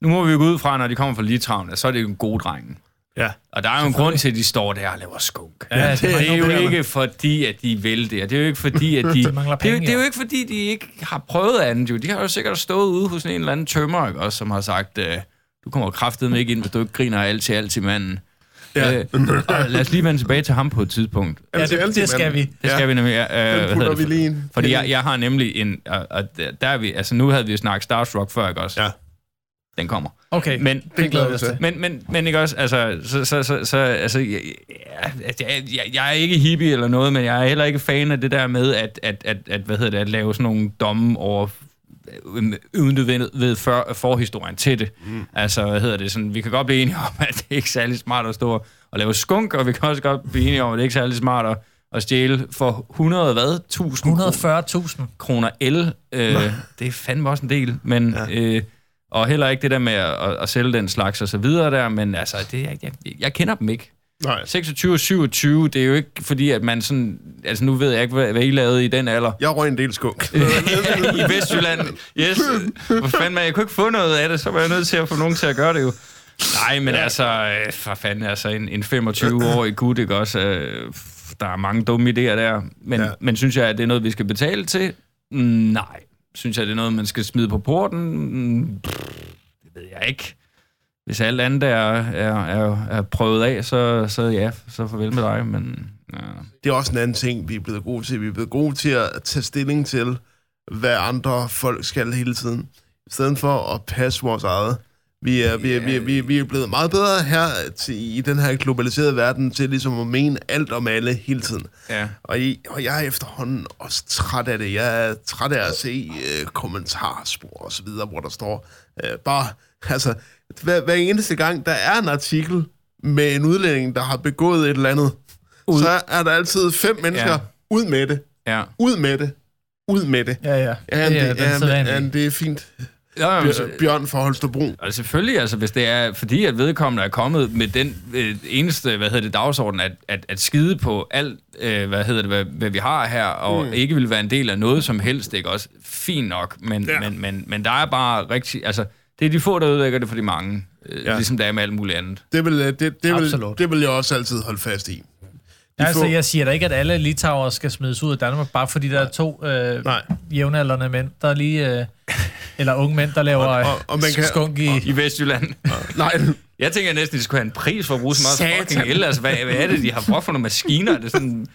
Nu må vi jo gå ud fra, når de kommer fra Litauen, at så er det jo en god dreng. Ja. Og der er jo en grund til, at de står der og laver skunk. Ja, det det, er det er jo ikke fordi, at de vil det. og Det er jo ikke fordi, at de... De mangler det, er jo, penge, det er jo ikke fordi, de ikke har prøvet andet. Jo. De har jo sikkert stået ude hos en eller anden tømmer, ikke, også, som har sagt, øh, du kommer kraftedeme ikke ind, hvis du ikke griner alt til alt til manden. Ja. Øh, og lad os lige vende tilbage til ham på et tidspunkt. Ja, det, altid, det skal vi. Det skal Ja. vi nemlig. Øh, hvad Den putter det vi lige ind. Fordi jeg, jeg har nemlig en... Og, og der der er vi, altså nu havde vi jo snakket Starstruck før, ikke også? Ja. Den kommer. Okay, Men, det glæder vi os til. men, men, men ikke også, altså, så, så, så, så altså, jeg, jeg, jeg, jeg, jeg er ikke hippie eller noget, men jeg er heller ikke fan af det der med, at, at, at, at hvad hedder det, at lave sådan nogle domme over øh, uden du ved, ved for, forhistorien til det. Mm. Altså, hvad hedder det, sådan, vi kan godt blive enige om, at det ikke er særlig smart at stå og lave skunk, og vi kan også godt blive enige om, at det ikke er særlig smart at, at stjæle for 100, hvad? 1000 kroner 140.000. kroner el. Øh, det er fandme også en del, men... Ja. Øh, og heller ikke det der med at, at, sælge den slags og så videre der, men altså, det, jeg, jeg, jeg kender dem ikke. Nej. 26 og 27, det er jo ikke fordi, at man sådan... Altså, nu ved jeg ikke, hvad, hvad I lavede i den alder. Jeg røg en del skunk. I Vestjylland. Yes. Hvor fanden, man, jeg kunne ikke få noget af det, så var jeg nødt til at få nogen til at gøre det jo. Nej, men ja. altså, øh, for fanden, altså en, en 25-årig gut, ikke også? Øh, der er mange dumme idéer der. Men, Ja. ja. men synes jeg, at det er noget, vi skal betale til? Mm, nej. Synes jeg, det er noget, man skal smide på porten? Pff, det ved jeg ikke. Hvis alt andet er, er, er, er prøvet af, så, så ja, så farvel med dig, men... Ja. Det er også en anden ting, vi er blevet gode til. Vi er blevet gode til at tage stilling til, hvad andre folk skal hele tiden. I stedet for at passe vores eget. Vi er, vi, er, vi, er, vi, er, vi er blevet meget bedre her til, i den her globaliserede verden til ligesom at mene alt om alle hele tiden. ja. Og, I, og jeg er efterhånden også træt af det. Jeg er træt af at se øh, kommentarspor og så videre, hvor der står øh, bare, altså, hver, hver eneste gang, der er en artikel med en udlænding, der har begået et eller andet, ud. så er der altid fem mennesker, Ja. ud med det, ja. ud med det, ud med det. Ja, ja. Ja, det er det, ja, sædvanlige. ja, det er fint. Ja, jamen, så- Bjør- Bjørn fra Holstebro. Og selvfølgelig, altså, hvis det er fordi, at vedkommende er kommet med den øh, eneste, hvad hedder det, dagsorden, at, at, at skide på alt, øh, hvad hedder det, hvad, hvad vi har her, og mm. ikke vil være en del af noget som helst, ikke også? Fint nok, men, Ja. men, men, men der er bare rigtig, altså, det er de få, der ødelægger det for de mange, øh, Ja. ligesom det er med alt muligt andet. Det vil, øh, det, det, vil, Absolut. det vil jeg også altid holde fast i. Ja, altså, få- jeg siger da ikke, at alle litauere skal smides ud af Danmark, bare fordi der er to øh, Nej. jævnaldrende mænd, der lige... Øh, eller unge mænd, der laver Og- og- og man kan- skunk i... I Vestjylland. Nej, Jeg tænker næsten, at de skulle have en pris for at bruge så meget Satan. fucking el. Altså, hvad, hvad er det, de har brugt for nogle maskiner? Er det sådan,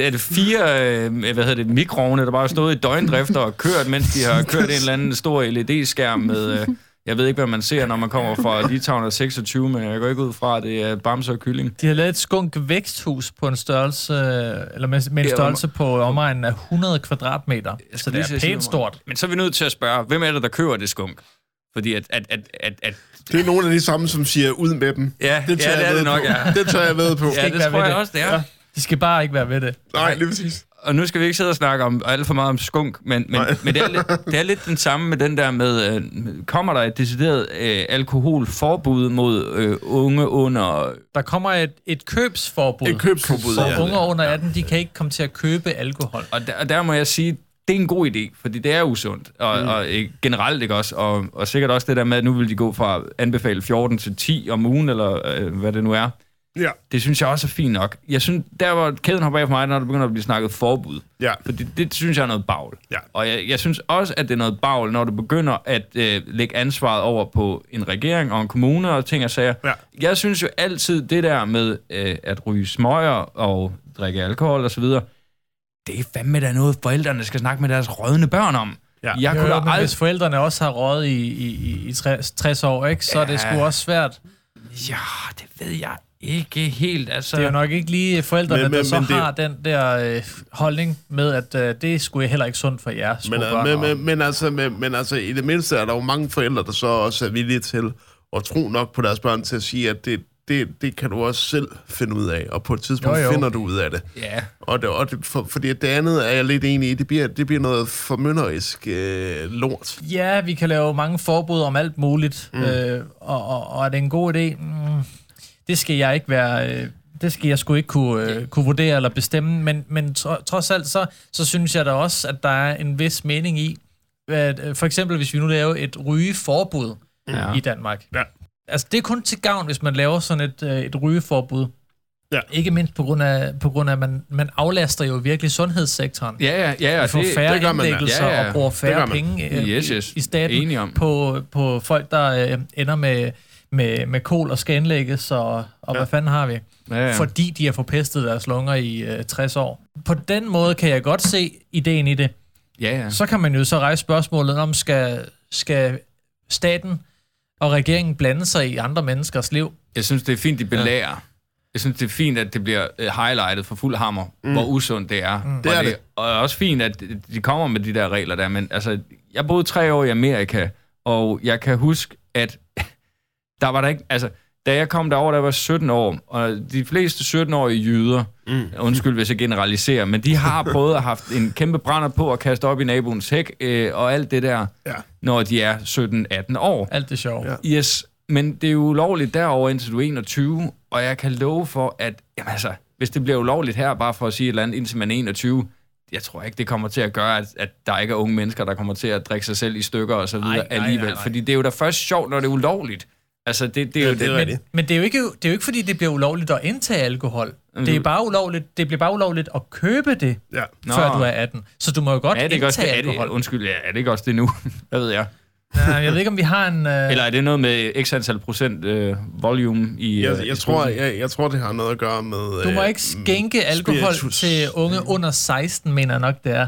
er det fire øh, hvad hedder det, mikroovne, der bare har stået i døgndrift og kørt, mens de har kørt en eller anden stor LED-skærm med... Øh, jeg ved ikke, hvad man ser, når man kommer fra Litauen og 26, men jeg går ikke ud fra, at det er bamse og kylling. De har lavet et skunk væksthus på en størrelse, eller med, med en Ja, størrelse på omegnen af 100 kvadratmeter. Jeg Så det er pænt noget. stort. Men så er vi nødt til at spørge, hvem er det, der køber det skunk? Fordi at, at, at, at, at det er nogle af de samme, som siger, ud med dem. Ja, det tør ja, det jeg er ved det nok, på. ja. Det tør jeg ved på. ja, det være tror jeg det. også, det er. De skal bare ikke være ved det. Nej, lige præcis. Og nu skal vi ikke sidde og snakke om alt for meget om skunk, men, men, men det, er lidt, det er lidt den samme med den der med, øh, kommer der et decideret øh, alkoholforbud mod øh, unge under... Der kommer et, et købsforbud. Et købsforbud, For ja. unge under 18, de kan ikke komme til at købe alkohol. Og der, og der må jeg sige, det er en god idé, fordi det er usundt. Og, mm. og øh, generelt ikke også. Og, og sikkert også det der med, at nu vil de gå fra anbefale 14 til 10 om ugen, eller øh, hvad det nu er. Ja. Det synes jeg også er fint nok. Jeg synes, der hvor kæden hopper af for mig, når der begynder at blive snakket forbud. Ja. For det, det synes jeg er noget bagl. Ja. Og jeg, jeg synes også, at det er noget bagl, når du begynder at øh, lægge ansvaret over på en regering og en kommune og ting og sager. Ja. Jeg synes jo altid, det der med øh, at ryge smøger og drikke alkohol osv., det er fandme da noget, forældrene skal snakke med deres rådne børn om. Ja. Jeg kunne jo, da men aldrig... hvis forældrene også har råd i, i, i, i 60, 60 år, ikke, så er det sgu Ja. også svært. Ja, det ved jeg ikke helt. Altså, Det er jo nok ikke lige forældrene, Men- men, der så men det- har den der øh, holdning med, at øh, det skulle heller ikke sundt for jer Men, børn. øh, og- men, men, men, altså, men, men altså, i det mindste er der jo mange forældre, der så også er villige til at tro nok på deres børn til at sige, at det, det, det kan du også selv finde ud af, og på et tidspunkt Jo, jo. finder du ud af det. Ja, Og det, og det for, fordi det andet er jeg lidt enig i, det bliver, det bliver noget formynderisk øh, lort. Ja, vi kan lave mange forbud om alt muligt, mm. øh, og, og, og er det en god idé? Mm, det skal jeg ikke være... Øh, det skal jeg sgu ikke kunne, øh, kunne vurdere eller bestemme, men, men tro, trods alt, så, så synes jeg da også, at der er en vis mening i, at øh, for eksempel hvis vi nu laver et rygeforbud Ja. i Danmark. Ja. Altså, det er kun til gavn, hvis man laver sådan et, øh, et rygeforbud. Ja. Ikke mindst på grund af, på grund af at man, man aflaster jo virkelig sundhedssektoren. ja, ja. ja, ja får det, færre det gør man Ja, ja. og bruger færre penge øh, Yes, i, yes. i staten Enige om. på, på folk, der øh, ender med, med, med kol og skal indlægges, og, og ja. hvad fanden har vi? ja, ja. Fordi de har forpestet deres lunger i øh, 60 år. På den måde kan jeg godt se ideen i det. ja, ja. Så kan man jo så rejse spørgsmålet om, skal, skal staten og regeringen blande sig i andre menneskers liv? Jeg synes, det er fint, de belærer. Jeg synes, det er fint, at det bliver øh, highlightet for fuld hammer, mm. hvor usundt det er. Mm. Det er og det. Og også fint, at de kommer med de der regler der, men altså, jeg boede tre år i Amerika, og jeg kan huske, at der var der ikke, altså, da jeg kom derover, der var jeg 17 år, og de fleste 17-årige jyder, mm. undskyld hvis jeg generaliserer, men de har prøvet at have haft en kæmpe brænder på at kaste op i naboens hæk, øh, og alt det der, Ja. når de er 17-18 år. Alt det sjove. Ja. Yes, men det er jo ulovligt derover indtil du er 21, og jeg kan love for, at jamen altså, hvis det bliver ulovligt her, bare for at sige et eller andet, indtil man er 21, jeg tror ikke, det kommer til at gøre, at, at der ikke er unge mennesker, der kommer til at drikke sig selv i stykker og så videre Nej, nej, alligevel. nej, nej. Fordi det er jo da først sjovt, når det er ulovligt. Altså, det, det er jo det er det, rigtigt. Men det er, jo ikke, det er jo ikke, fordi det bliver ulovligt at indtage alkohol. Mm. Det er bare ulovligt, det bliver bare ulovligt at købe det, Ja. Nå. før du er 18. Så du må jo godt er det ikke også indtage det, er alkohol. det, undskyld, ja, er det ikke også det nu? Hvad ved jeg? Nej, jeg ved ikke, om vi har en... Øh, Eller er det noget med x antal procent øh, volume i... Jeg, øh, jeg, i tror, jeg, jeg tror, det har noget at gøre med... du må øh, ikke skænke alkohol spiritus. til unge under 16, mener jeg nok, det er.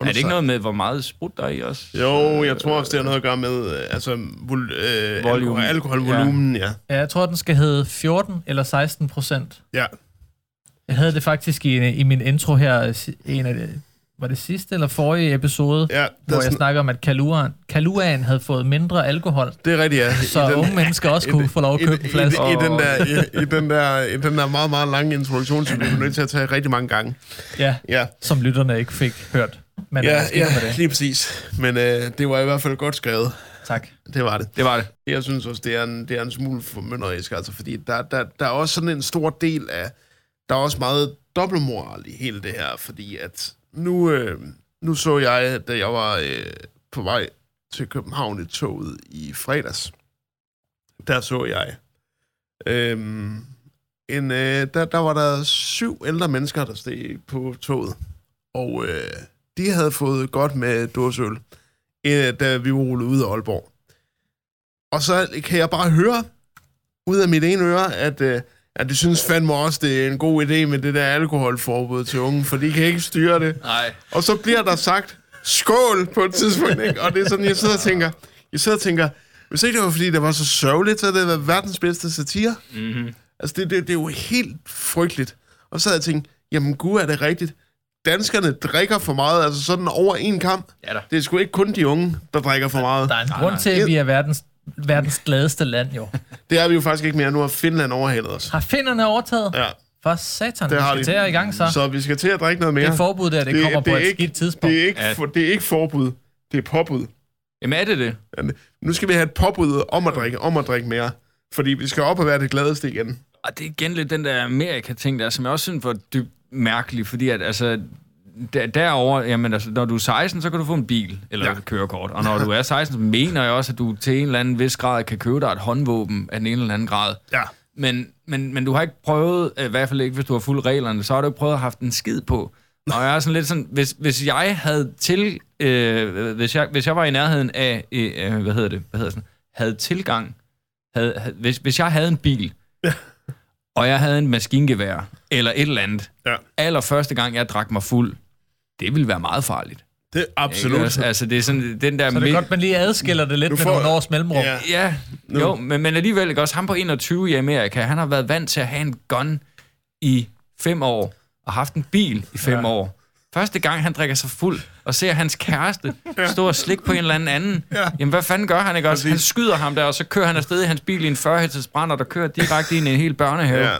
Er det ikke noget med, hvor meget sprut der er i os? Jo, jeg tror også, det har noget at gøre med øh, altså, vol, øh, Volumen. alkohol, alkoholvolumen, ja. Ja, jeg tror, den skal hedde 14 eller 16 procent. ja. Jeg havde det faktisk i, i min intro her, si- en af det, var det sidste eller forrige episode, Ja, hvor jeg sådan, snakker om, at Kaluan, Kaluan havde fået mindre alkohol, det er rigtigt, ja. så I unge mennesker også i kunne den- få lov at i- købe en i- flaske. I, i, den der, i, i, den der, I den der meget, meget lange introduktion, som vi er nødt til at tage rigtig mange gange. Ja, Ja, som lytterne ikke fik hørt. Men ja, ja, ja med det. lige præcis. Men øh, det var i hvert fald godt skrevet. Tak. Det var det. Det var det. Jeg synes også, det er en, det er en smule formynderisk, altså, fordi der, der, der er også sådan en stor del af... Der er også meget dobbeltmoral i hele det her, fordi at nu, øh, nu så jeg, da jeg var øh, på vej til København i toget i fredags, der så jeg, øh, en, øh, der, der var der syv ældre mennesker, der steg på toget, og øh, de havde fået godt med dåsøl, øh, da vi var ud af Aalborg. Og så kan jeg bare høre ud af mit ene øre, at, øh, at de synes fandme også, det er en god idé med det der alkoholforbud til unge, for de kan ikke styre det. Nej. Og så bliver der sagt, skål på et tidspunkt, ikke? Og det er sådan, jeg sidder og tænker, jeg sidder og tænker, hvis ikke det var, fordi det var så sørgeligt, så havde det været verdens bedste satire. Mm-hmm. Altså, det, det, det er jo helt frygteligt. Og så havde jeg tænkt, jamen gud, er det rigtigt? Danskerne drikker for meget, altså sådan over en kamp. Ja da. Det er sgu ikke kun de unge, der drikker for meget. Der er en grund til, at vi er verdens, verdens gladeste land, jo. Det er vi jo faktisk ikke mere. Nu har Finland overhalet os. Har finderne overtaget? Ja, For satan, det vi har skal de. til at i gang så. Så vi skal til at drikke noget mere. Det er forbud der, det, det kommer på er et ikke- skidt tidspunkt. Det er, ikke, Ja. for, det er ikke forbud. Det er påbud. Jamen er det det? Nu skal vi have et påbud om at drikke, om at drikke mere. Fordi vi skal op og være det gladeste igen. Og det er igen lidt den der Amerika-ting der, som jeg også synes var dybt mærkelig, fordi at altså, der, derover, jamen altså, når du er 16, så kan du få en bil, eller Ja. ja. et kørekort. Og når du er 16, så mener jeg også, at du til en eller anden vis grad kan købe dig et håndvåben af den ene eller anden grad. Ja. Men, men, men du har ikke prøvet, øh, i hvert fald ikke hvis du har fuldt reglerne, så har du ikke prøvet at have en skid på. Og jeg er sådan lidt sådan, hvis, hvis jeg havde til, øh, hvis, jeg, hvis jeg var i nærheden af, øh, hvad hedder det, hvad hedder sådan, havde tilgang, havde, havde, hvis, hvis jeg havde en bil, og jeg havde en maskingevær, eller et eller andet, Ja. allerførste gang jeg drak mig fuld, det ville være meget farligt. Det er Ikke? absolut. Altså, altså, det er sådan, den der... Så det er godt, man lige adskiller det lidt Du med får- nogle års mellemrum. Ja. Ja, Nu- jo, men, men alligevel ikke også. Ham på 21 i Amerika, han har været vant til at have en gun i fem år, og haft en bil i fem ja. år. Første gang, han drikker sig fuld, og ser hans kæreste stå og slikke på en eller anden anden, Ja. jamen hvad fanden gør han ikke også? Han skyder ham der, og så kører han afsted i hans bil i en 40 hættes brænder, der kører direkte ind i en hel børnehave. Ja.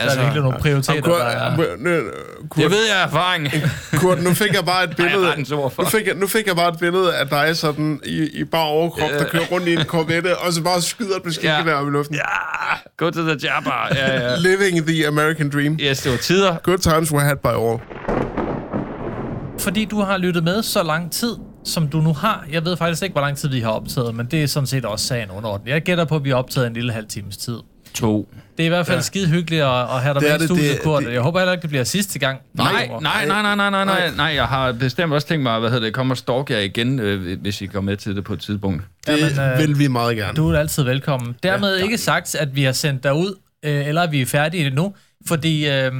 Så er det virkelig nogle prioriteter, Kurt, der er... Kurt, Det ved jeg af erfaring. Kurt, nu fik jeg bare et billede. for. nu, fik jeg, nu fik jeg bare et billede af dig sådan i, i bare overkrop, der kører rundt i en Corvette, og så bare skyder et maskingevær op i luften. Ja, go to the jabber. Ja, ja. Living the American dream. Yes, det var tider. Good times were had by all. Fordi du har lyttet med så lang tid, som du nu har. Jeg ved faktisk ikke, hvor lang tid vi har optaget, men det er sådan set også sagen underordnet. Jeg gætter på, at vi har optaget en lille halv times tid. To. Det er i hvert fald ja. skide hyggeligt at, at have dig med i studiet, det- Kurt. det- Jeg håber heller ikke, det bliver sidste gang. Nej, kommer. nej, nej, nej, nej, nej, nej, nej, jeg har bestemt også tænkt mig, hvad hedder det, komme og stalke jer igen, øh, hvis I går med til det på et tidspunkt. Det Jamen, øh, vil vi meget gerne. Du er altid velkommen. Dermed ja, ikke sagt, at vi har sendt dig ud, øh, eller at vi er færdige nu, fordi øh,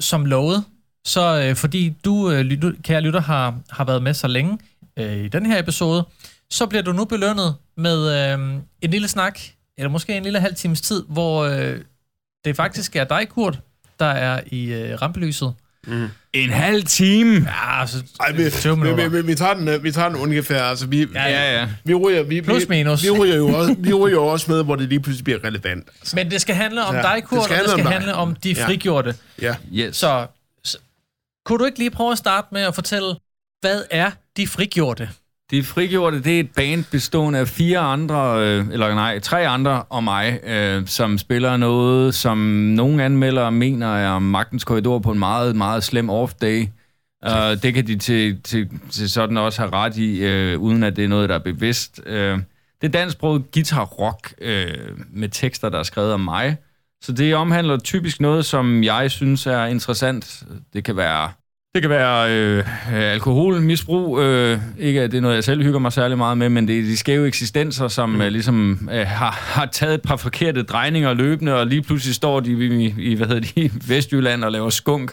som lovet, så øh, fordi du, øh, kære lytter, har, har været med så længe øh, i den her episode, så bliver du nu belønnet med øh, en lille snak, eller måske en lille halv times tid, hvor øh, det faktisk er dig, Kurt, der er i øh, rampelyset. En halv time? Ja, altså Ej, vi, 20 vi, minutter. vi, vi, vi, tager den, øh, vi tager den ungefær. Altså, vi, Ja, Ja, ja. vi ryger, vi, Plus vi, minus. Vi ryger, jo også, vi ryger jo også med, hvor det lige pludselig bliver relevant. Altså, Men det skal handle om Ja, dig, det Kurt, skal og det handle skal om dig. handle om de Ja. frigjorte. ja. Yes. Så, så kunne du ikke lige prøve at starte med at fortælle, hvad er de frigjorte? De frigjorte, det er et band bestående af fire andre, øh, eller nej, tre andre og mig, øh, som spiller noget, som nogle anmeldere mener er magtens korridor på en meget, meget slem off-day. Uh, det kan de til, til, til sådan også have ret i, øh, uden at det er noget, der er bevidst. Øh, det er dansksproget guitar-rock øh, med tekster, der er skrevet om mig. Så det omhandler typisk noget, som jeg synes er interessant. Det kan være det kan være øh, alkoholmisbrug. Øh, ikke at det er noget, jeg selv hygger mig særlig meget med, men det er de skæve eksistenser, som mm. øh, ligesom øh, har, har taget et par forkerte drejninger løbende, og lige pludselig står de i, i hvad hedder de, Vestjylland og laver skunk.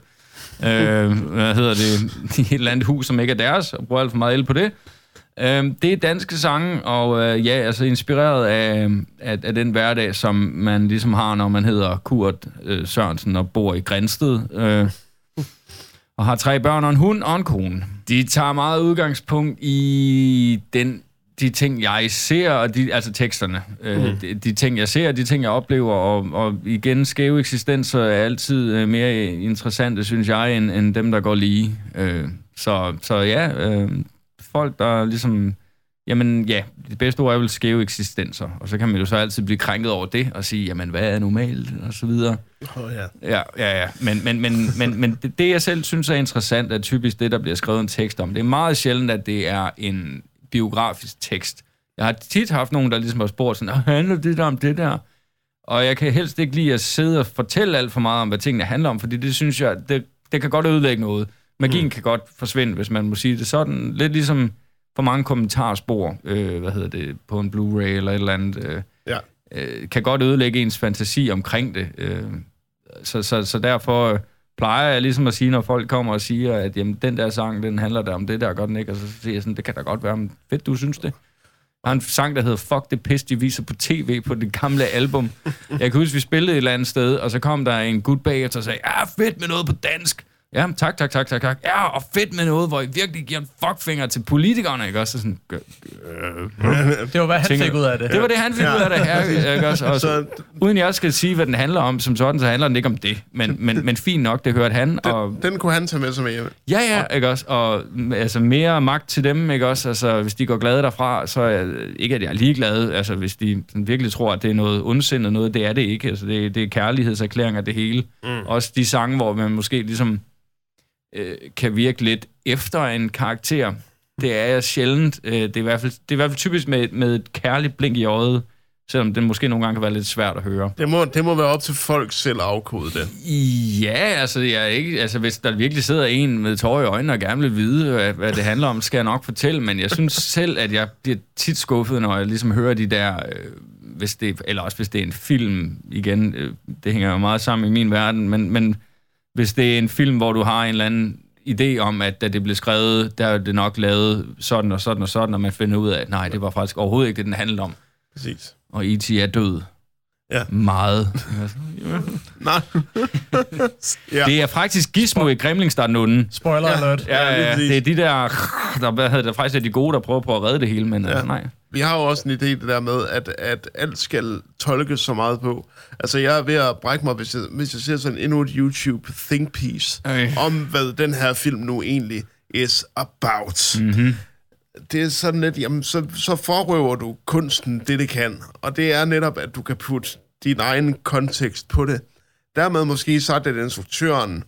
Øh, hvad hedder det? I et eller andet hus, som ikke er deres, og bruger alt for meget el på det. Øh, det er danske sange, og øh, ja, altså inspireret af, af, af den hverdag, som man ligesom har, når man hedder Kurt øh, Sørensen og bor i Grænsted. Øh, og har tre børn og en hund og en kone. De tager meget udgangspunkt i den, de ting, jeg ser, og de, altså teksterne. Mm. Øh, de, de ting, jeg ser, de ting, jeg oplever, og, og igen, skæve eksistenser er altid øh, mere interessante, synes jeg, end, end dem, der går lige. Øh, så, så ja, folk, der ligesom Jamen ja, det bedste ord er vel skæve eksistenser, og så kan man jo så altid blive krænket over det, og sige, jamen hvad er normalt, og så videre. Oh, ja. Ja, ja, ja. Men, men, men, men, men det, det, jeg selv synes er interessant, er typisk det, der bliver skrevet en tekst om. Det er meget sjældent, at det er en biografisk tekst. Jeg har tit haft nogen, der ligesom har spurgt sådan, handler det der om det der? Og jeg kan helst ikke lide at sidde og fortælle alt for meget om, hvad tingene handler om, fordi det synes jeg, det, det kan godt ødelægge noget. Magien mm. kan godt forsvinde, hvis man må sige det sådan. Lidt ligesom for mange kommentarspor, øh, hvad hedder det, på en Blu-ray eller et eller andet, øh, Ja. øh, kan godt ødelægge ens fantasi omkring det. Øh, så, så, så derfor øh, plejer jeg ligesom at sige, når folk kommer og siger, at jamen, den der sang, den handler der om det der, gør den ikke? Og så siger jeg sådan, det kan da godt være, men fedt, du synes det. Der er en sang, der hedder Fuck det pis, de viser på tv på det gamle album. Jeg kan huske, vi spillede et eller andet sted, og så kom der en gut bag og sagde, ja, fedt med noget på dansk. Ja, tak, tak, tak, tak, tak. Ja, og fedt med noget, hvor I virkelig giver en fuckfinger til politikerne, ikke også? Så sådan, øh, Det var, hvad han Tænker- fik ud af det. det var det, han fik ud af det her, ikke også? Og så, uden jeg skal sige, hvad den handler om som sådan, så handler den ikke om det. Men, men, men fint nok, det hørte han. Og, den, den kunne han tage med sig med hjem. Ja, ja, ikke også? Og altså, mere magt til dem, ikke også? Altså, hvis de går glade derfra, så er ikke, at jeg er ligeglad. Altså, hvis de virkelig tror, at det er noget ondsindet noget, det er det ikke. Altså, det, det er kærlighedserklæringer, det hele. Mm. Også de sange, hvor man måske ligesom øh, kan virke lidt efter en karakter. Det er jeg sjældent. Øh, det, er i hvert fald, det er i hvert fald typisk med, med et kærligt blink i øjet, selvom det måske nogle gange kan være lidt svært at høre. Det må, det må være op til folk selv at afkode det. Ja, altså, jeg er ikke, altså hvis der virkelig sidder en med tårer i øjnene og gerne vil vide, hvad, hvad det handler om, skal jeg nok fortælle, men jeg synes selv, at jeg bliver tit skuffet, når jeg ligesom hører de der, øh, hvis det, eller også hvis det er en film, igen, øh, det hænger jo meget sammen i min verden, men, men hvis det er en film, hvor du har en eller anden idé om, at da det blev skrevet, der er det nok lavet sådan og sådan og sådan, og man finder ud af, at nej, det var faktisk overhovedet ikke det, den handlede om. Præcis. Og E.T. er død. Ja. Meget. Nej. ja. Det er faktisk Gizmo i Gremlingstarten Spoiler Ja. alert. Ja, Ja, ja, det er de der, der, hvad hedder det, faktisk er de gode, der prøver på at redde det hele, men ja. Ja. nej. Vi har jo også en idé, det der med, at, at alt skal tolkes så meget på. Altså, jeg er ved at brække mig, hvis jeg, hvis jeg ser sådan endnu et YouTube think piece, Øh. om hvad den her film nu egentlig is about. Mm-hmm. Det er sådan lidt, jamen, så, så forrøver du kunsten det, det kan. Og det er netop, at du kan putte din egen kontekst på det. Dermed måske sagt, at instruktøren,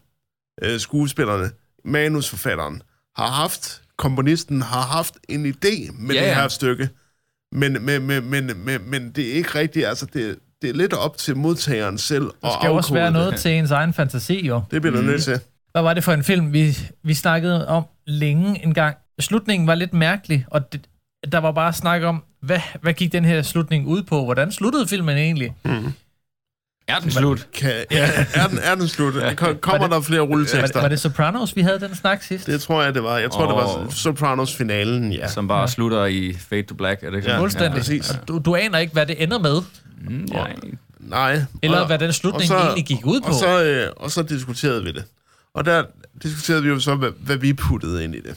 øh, skuespillerne, manusforfatteren, har haft, komponisten har haft en idé med Ja, det ja. her stykke. Men, men, men, men, men, men det er ikke rigtigt, altså det, det er lidt op til modtageren selv Der skal jo også være noget til ens egen fantasi, jo. Det bliver du nødt til. Hvad var det for en film, vi, vi snakkede om længe en gang? Slutningen var lidt mærkelig, og det, der var bare snak om, hvad, hvad gik den her slutning ud på? Hvordan sluttede filmen egentlig? Er den slut? Kan, ja, er den, er den slut? Kom- Kommer der flere Var, rulletekster? var det Sopranos, vi havde den snak sidst? Det tror jeg, det var. Jeg tror, det var. Sopranos-finalen, ja. Som bare slutter i Fade to Black, er det ikke Ja? Fuldstændig. præcis. Og du, du aner ikke, hvad det ender med, Mm, ja. Nej. eller Og- hvad den slutning så- egentlig gik ud på. Og så, øh, og så diskuterede vi det. Og der diskuterede vi jo så, hvad, hvad vi puttede ind i det.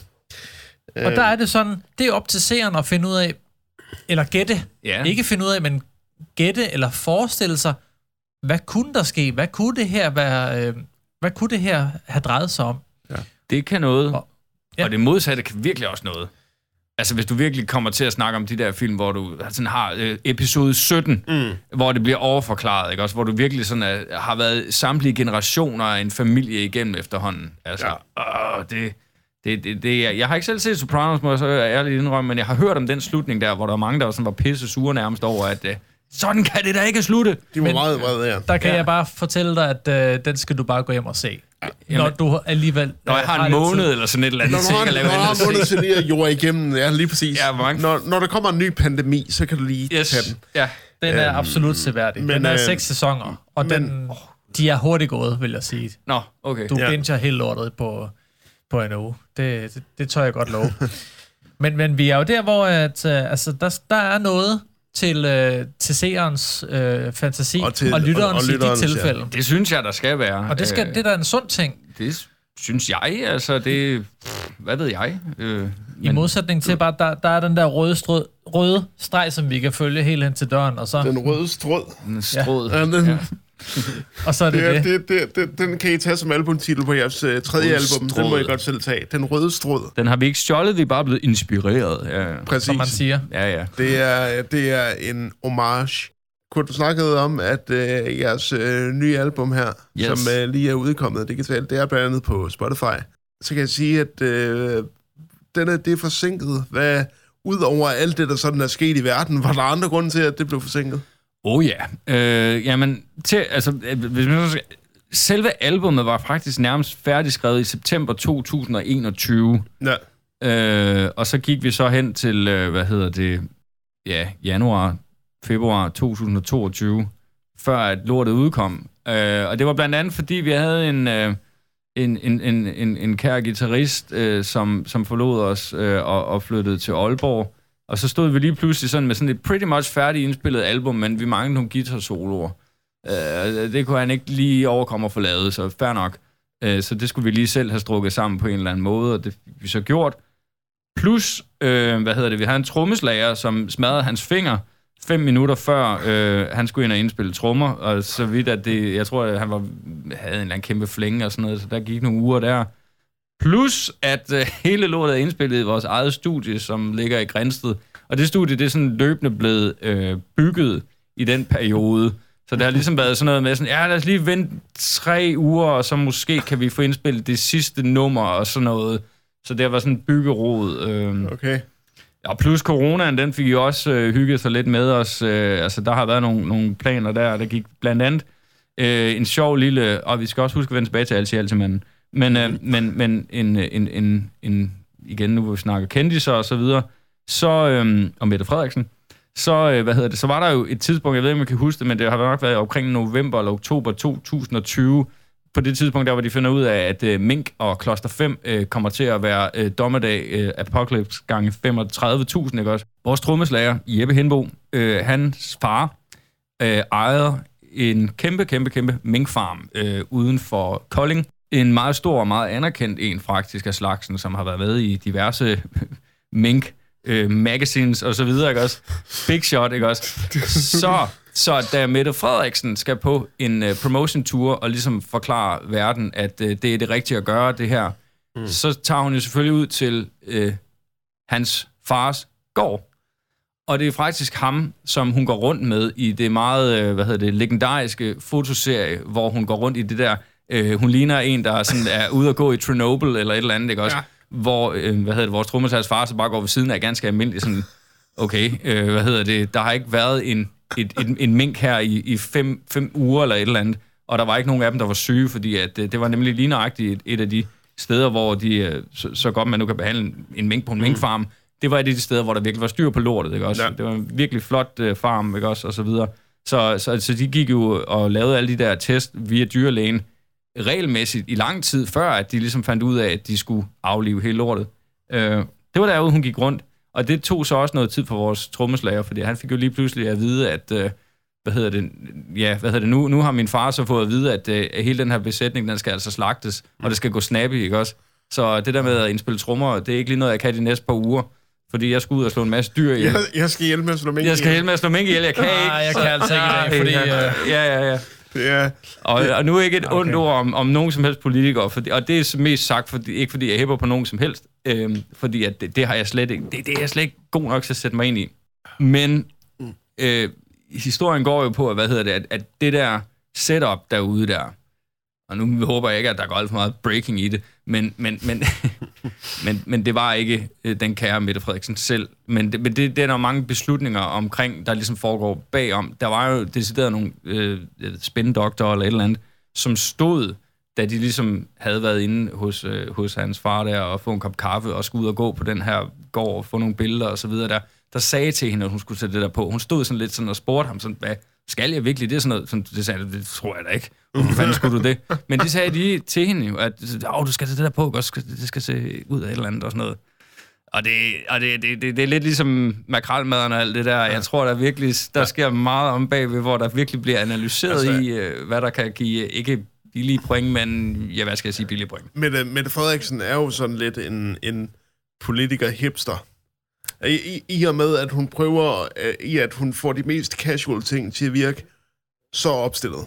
Og der er det sådan, det er op til seeren at finde ud af, eller gætte, Ja. ikke finde ud af, men gætte eller forestille sig, hvad kunne der ske? Hvad kunne det her være, øh, hvad kunne det her have drejet sig om? Det kan noget, Og- ja. ja. og det modsatte kan virkelig også noget. Altså, hvis du virkelig kommer til at snakke om de der film, hvor du sådan har øh, episode 17, mm. hvor det bliver overforklaret, ikke? Også, hvor du virkelig sådan er, har været samtlige generationer af en familie igennem efterhånden. Altså, ja. åh, det, det, det, det, jeg har ikke selv set Sopranos, må jeg så ærligt indrømme, men jeg har hørt om den slutning der, hvor der var mange, der var, sådan, var pisse sure nærmest over, at øh, sådan kan det da ikke slutte. De var Men- meget vrede, ja. Der kan ja. jeg bare fortælle dig, at øh, den skal du bare gå hjem og se. Ja. Når Jamen- du alligevel... Når jeg øh, har en måned tid. eller sådan et eller andet, Når så du har, jeg kan lave når du har at måned til lige at jorde igennem, ja, lige præcis. Ja, mange- når, når der kommer en ny pandemi, så kan du lige Yes. tage den. Ja. Den er absolut seværdig. men, den er øh, seks sæsoner, og men- den, de er hurtigt gået, vil jeg sige. Nå, okay. Du ja. binger helt lortet på, på en uge. Det, det, det tør jeg godt love. men, men vi er jo der, hvor at, øh, altså, der, der er noget til, øh, til seerens øh, fantasi Og til- og lytterens, og- og lytterens, i de tilfælde. Det synes jeg, der skal være. Og det, skal, Øh, det er da en sund ting, det synes jeg, altså det... Hvad ved jeg? Øh, i modsætning til bare, der, der er den der røde, strød, røde streg, som vi kan følge helt hen til døren, og så, Den røde stråd. en stråd. Ja, den, Ja. Og så er det det, det. det, det, det, den kan I tage som albumtitel på jeres uh, tredje Røde album. Den må. I godt selv tage. Den røde stråd. Den har vi ikke stjålet, vi er bare blevet inspireret. Ja, ja. Præcis. som man siger. ja. ja. Det er, det er en homage. Kunne du snakkede om, at øh, jeres øh, nye album her, Yes. som øh, lige er udkommet digitalt, det er blandt andet på Spotify. Så kan jeg sige, at øh, den er, det er forsinket. Hvad, Udover alt det, der sådan er sket i verden, var der andre grunde til, at det blev forsinket? Oh ja. Øh, jamen, til, altså, øh, hvis man så skal, selve albummet var faktisk nærmest færdigskrevet i september 2021. Ja. Øh, og så gik vi så hen til, øh, hvad hedder det, ja, januar, februar 2022, før at lortet udkom. Øh, og det var blandt andet, fordi vi havde en, øh, en, en, en, en, en kær guitarist, øh, som, som forlod os øh, og, og flyttede til Aalborg. Og så stod vi lige pludselig sådan med sådan et pretty much færdigt indspillet album, men vi manglede nogle guitar-soloer. Øh, det kunne han ikke lige overkomme at få lavet, så fair nok. Øh, så det skulle vi lige selv have strukket sammen på en eller anden måde, og det fik vi så gjort. Plus, øh, hvad hedder det, vi havde en trommeslager, som smadrede hans finger fem minutter før øh, han skulle ind og indspille trommer, og så vidt at det, jeg tror, at han var, havde en eller anden kæmpe flænge og sådan noget, så der gik nogle uger der. Plus, at øh, hele lortet er indspillet i vores eget studie, som ligger i Grænsted. Og det studie, det er sådan løbende blevet øh, bygget i den periode. Så det har ligesom været sådan noget med sådan, ja, lad os lige vente tre uger, og så måske kan vi få indspillet det sidste nummer og sådan noget. Så det var sådan en byggerod. Øh. Okay. Og plus coronaen, den fik jo også øh, hygget sig lidt med os. Øh, altså, der har været nogle, nogle planer der, der gik blandt andet øh, en sjov lille... Og vi skal også huske at vende tilbage til Alti Altimanden. Men, øh, men, men en, øh, en, en, en, igen, nu hvor vi snakker kendiser og så videre, så, øh, og Mette Frederiksen, så, øh, hvad hedder det, så var der jo et tidspunkt, jeg ved ikke, om jeg kan huske det, men det har nok været omkring november eller oktober 2020, på det tidspunkt, der hvor de finder ud af, at øh, Mink og Kloster 5 øh, kommer til at være øh, dommedag øh, Apocalypse gange 35.000, ikke også? Vores trommeslager, Jeppe Henbo, øh, hans far, øh, ejede en kæmpe, kæmpe, kæmpe minkfarm øh, uden for Kolding. En meget stor og meget anerkendt en faktisk af slagsen, som har været med i diverse mink øh, magazines og så videre, ikke også? Big shot, ikke også? Så, så da Mette Frederiksen skal på en uh, promotion tour og ligesom forklare verden, at uh, det er det rigtige at gøre, det her, mm. så tager hun jo selvfølgelig ud til uh, hans fars gård. Og det er faktisk ham, som hun går rundt med i det meget, øh, hvad hedder det, legendariske fotoserie, hvor hun går rundt i det der, øh, hun ligner en, der sådan er ude at gå i Chernobyl eller et eller andet, ikke også? Ja. Hvor, øh, hvad hedder det, vores trommeslagers far så bare går ved siden af ganske almindeligt sådan, okay, øh, hvad hedder det, der har ikke været en, et, en, en mink her i, i fem, fem uger eller et eller andet, og der var ikke nogen af dem, der var syge, fordi at, øh, det var nemlig lige nøjagtigt et, et af de steder, hvor de, øh, så, så godt man nu kan behandle en mink på en minkfarm, det var et af de steder, hvor der virkelig var styr på lortet, ikke også? Ja. Det var en virkelig flot øh, farm, ikke også, og så videre. Så, så, så de gik jo og lavede alle de der test via dyrlægen regelmæssigt i lang tid, før at de ligesom fandt ud af, at de skulle aflive hele lortet. Øh, det var derude, hun gik rundt, og det tog så også noget tid for vores trommeslager, fordi han fik jo lige pludselig at vide, at øh, hvad hedder det, ja, hvad hedder det nu, nu har min far så fået at vide, at, øh, at hele den her besætning, den skal altså slagtes, og det skal gå snappy, ikke også? Så det der med at indspille trommer, det er ikke lige noget, jeg kan de næste par uger, fordi jeg skal ud og slå en masse dyr ihjel. Jeg, jeg skal hjælpe med at slå mink Jeg skal ihjel. hjælpe med at slå mink ihjel, jeg kan Nej, ikke. jeg kan altså ikke i dag, fordi, øh, ja, ja, ja. Det er, Og, og nu ikke et okay. ondt ord om, om nogen som helst politikere, fordi, og det er mest sagt, fordi, ikke fordi jeg hæpper på nogen som helst, øhm, fordi at det, det har jeg slet ikke, det, det er jeg slet ikke god nok til at sætte mig ind i. Men øh, historien går jo på, at, hvad hedder det, at, at det der setup derude der, og nu håber jeg ikke, at der går alt for meget breaking i det, men, men, men, men, men det var ikke øh, den kære Mette Frederiksen selv. Men det, men det, det er der mange beslutninger omkring, der ligesom foregår bagom. Der var jo decideret nogle øh, spændedoktorer eller et eller andet, som stod, da de ligesom havde været inde hos, øh, hos hans far der og få en kop kaffe og skulle ud og gå på den her gård og få nogle billeder og så videre der, der sagde til hende, at hun skulle sætte det der på. Hun stod sådan lidt sådan og spurgte ham sådan, hvad, skal jeg virkelig? Det er sådan noget, sådan, det sagde det tror jeg da ikke. Hvorfor fanden skulle du det? Men det sagde de til hende jo, at Åh, du skal sætte det der på, også, det skal se ud af et eller andet og sådan noget. Og det, og det, det, det, det er lidt ligesom makralmaden og alt det der. Jeg tror, der virkelig der sker meget om bagved, hvor der virkelig bliver analyseret altså, i, øh, hvad der kan give, ikke billige point, men ja, hvad skal jeg sige, billige point. Mette, Mette Frederiksen er jo sådan lidt en, en politiker-hipster. I, i, I og med, at hun prøver, øh, i at hun får de mest casual ting til at virke så opstillet.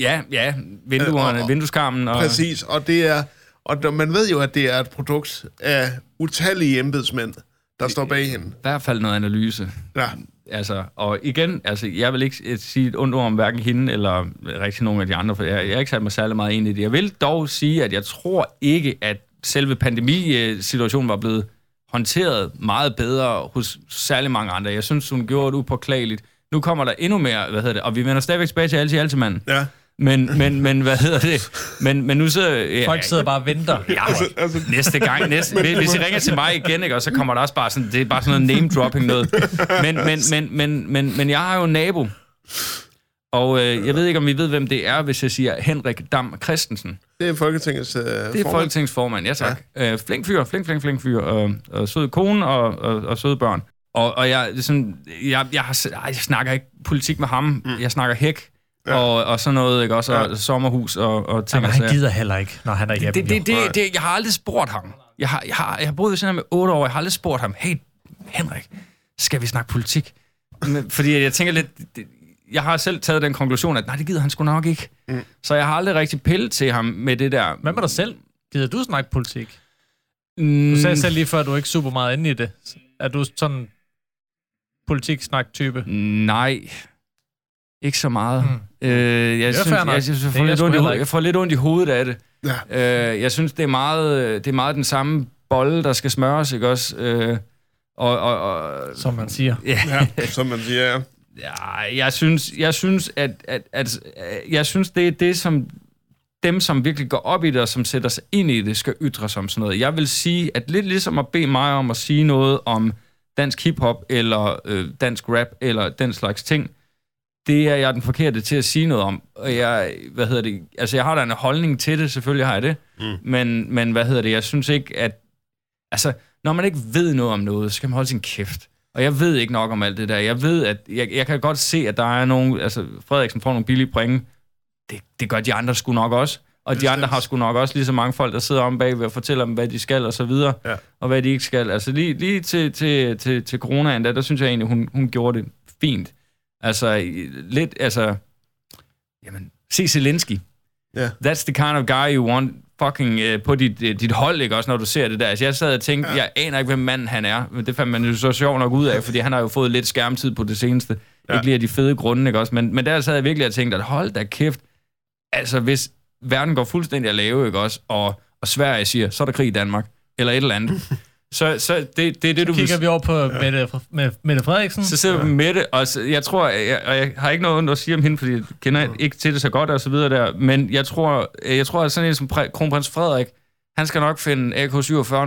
Ja, ja, vinduerne, Øh, og- vindueskarmen og... Præcis, og det er, og man ved jo, at det er et produkt af utallige embedsmænd, der står bag hende. I hvert fald noget analyse. Ja, Altså, og igen, altså, jeg vil ikke sige et ondt ord om hverken hende eller rigtig nogen af de andre, for jeg, jeg har ikke sat mig særlig meget ind i det. Jeg vil dog sige, at jeg tror ikke, at selve pandemisituationen var blevet håndteret meget bedre hos særlig mange andre. Jeg synes, hun gjorde det upåklageligt. Nu kommer der endnu mere, hvad hedder det, og vi vender stadigvæk tilbage til altid altid mand. ja. Men, men, men, hvad hedder det? Men, men nu sidder... Ja, Folk sidder bare og venter. Ja, altså, næste gang, næste, hvis I ringer til mig igen, ikke, og så kommer der også bare sådan, det er bare sådan noget name-dropping noget. Men, men, men, men, men, men jeg har jo en nabo, og øh, jeg ved ikke, om I ved, hvem det er, hvis jeg siger Henrik Dam Christensen. Det er Folketingets uh, Det er folketingsformand, ja tak. Ja. Øh, flink fyr, flink, flink, flink fyr, og, og sød kone og, og, og søde børn. Og, og jeg, det er sådan, jeg, jeg, har, ej, jeg snakker ikke politik med ham, mm. jeg snakker hæk. Ja. Og, og sådan noget, ikke? Også og sommerhus og, og ting Jamen, han gider heller ikke, når han er hjemme. Det, det, det, det, jeg har aldrig spurgt ham. Jeg har, jeg har, jeg har boet ved siden i otte år, jeg har aldrig spurgt ham, hey Henrik, skal vi snakke politik? Men, fordi jeg tænker lidt, det, jeg har selv taget den konklusion, at nej, det gider han sgu nok ikke. Mm. Så jeg har aldrig rigtig pillet til ham med det der. Hvad med dig selv? Gider du snakke politik? Mm, Du sagde selv lige før, at du er ikke super meget inde i det. Er du sådan politik-snak-type? Nej, ikke så meget. Mm. Øh, jeg, synes, jeg, synes, jeg, får lidt ondt i, heller ho- ikke. jeg får lidt ondt i hovedet af det. Ja. Øh, jeg synes, det er meget, det er meget den samme bolle, der skal smøres, ikke også? Øh, og, og, og, Som man siger. ja, Ja, som man siger, ja. Ja, jeg synes, jeg synes, at, at, at, at jeg synes, det er det, som dem, som virkelig går op i det, og som sætter sig ind i det, skal ytre sig om sådan noget. Jeg vil sige, at lidt ligesom at bede mig om at sige noget om dansk hiphop, eller øh, dansk rap, eller den slags ting, det er jeg den forkerte til at sige noget om. Og jeg, hvad hedder det, altså jeg har da en holdning til det, selvfølgelig har jeg det, mm. men, men hvad hedder det, jeg synes ikke, at, altså, når man ikke ved noget om noget, så skal man holde sin kæft. Og jeg ved ikke nok om alt det der. Jeg ved, at jeg, jeg kan godt se, at der er nogen, altså Frederiksen får nogle billige penge. Det, det gør de andre sgu nok også. Og de andre har sgu nok også lige så mange folk, der sidder om bagved og fortæller dem, hvad de skal og så videre, Ja. og hvad de ikke skal. Altså lige, lige til, til, til, til coronaen, der, der synes jeg egentlig, hun, hun gjorde det fint. Altså lidt, altså, jamen, se Zelensky. Ja. That's the kind of guy you want fucking uh, på dit, uh, dit hold, ikke også, når du ser det der. Altså, jeg sad og tænkte, ja. jeg aner ikke, hvem manden han er, men det fandt man jo så sjov nok ud af, fordi han har jo fået lidt skærmtid på det seneste. Ja. Ikke lige af de fede grunde, ikke også, men, men der sad jeg virkelig og tænkte, at hold da kæft, altså hvis verden går fuldstændig at lave, ikke også, og, og Sverige siger, så er der krig i Danmark, eller et eller andet, så, så det, det er det, du vil Kigger vi over på Mette, med Mette Frederiksen. så sidder vi med det, og så, jeg tror, jeg, og jeg har ikke noget at sige om hende, fordi jeg kender ikke til det så godt og så videre der, men jeg tror, jeg tror at sådan en som præ- kronprins Frederik, han skal nok finde AK-47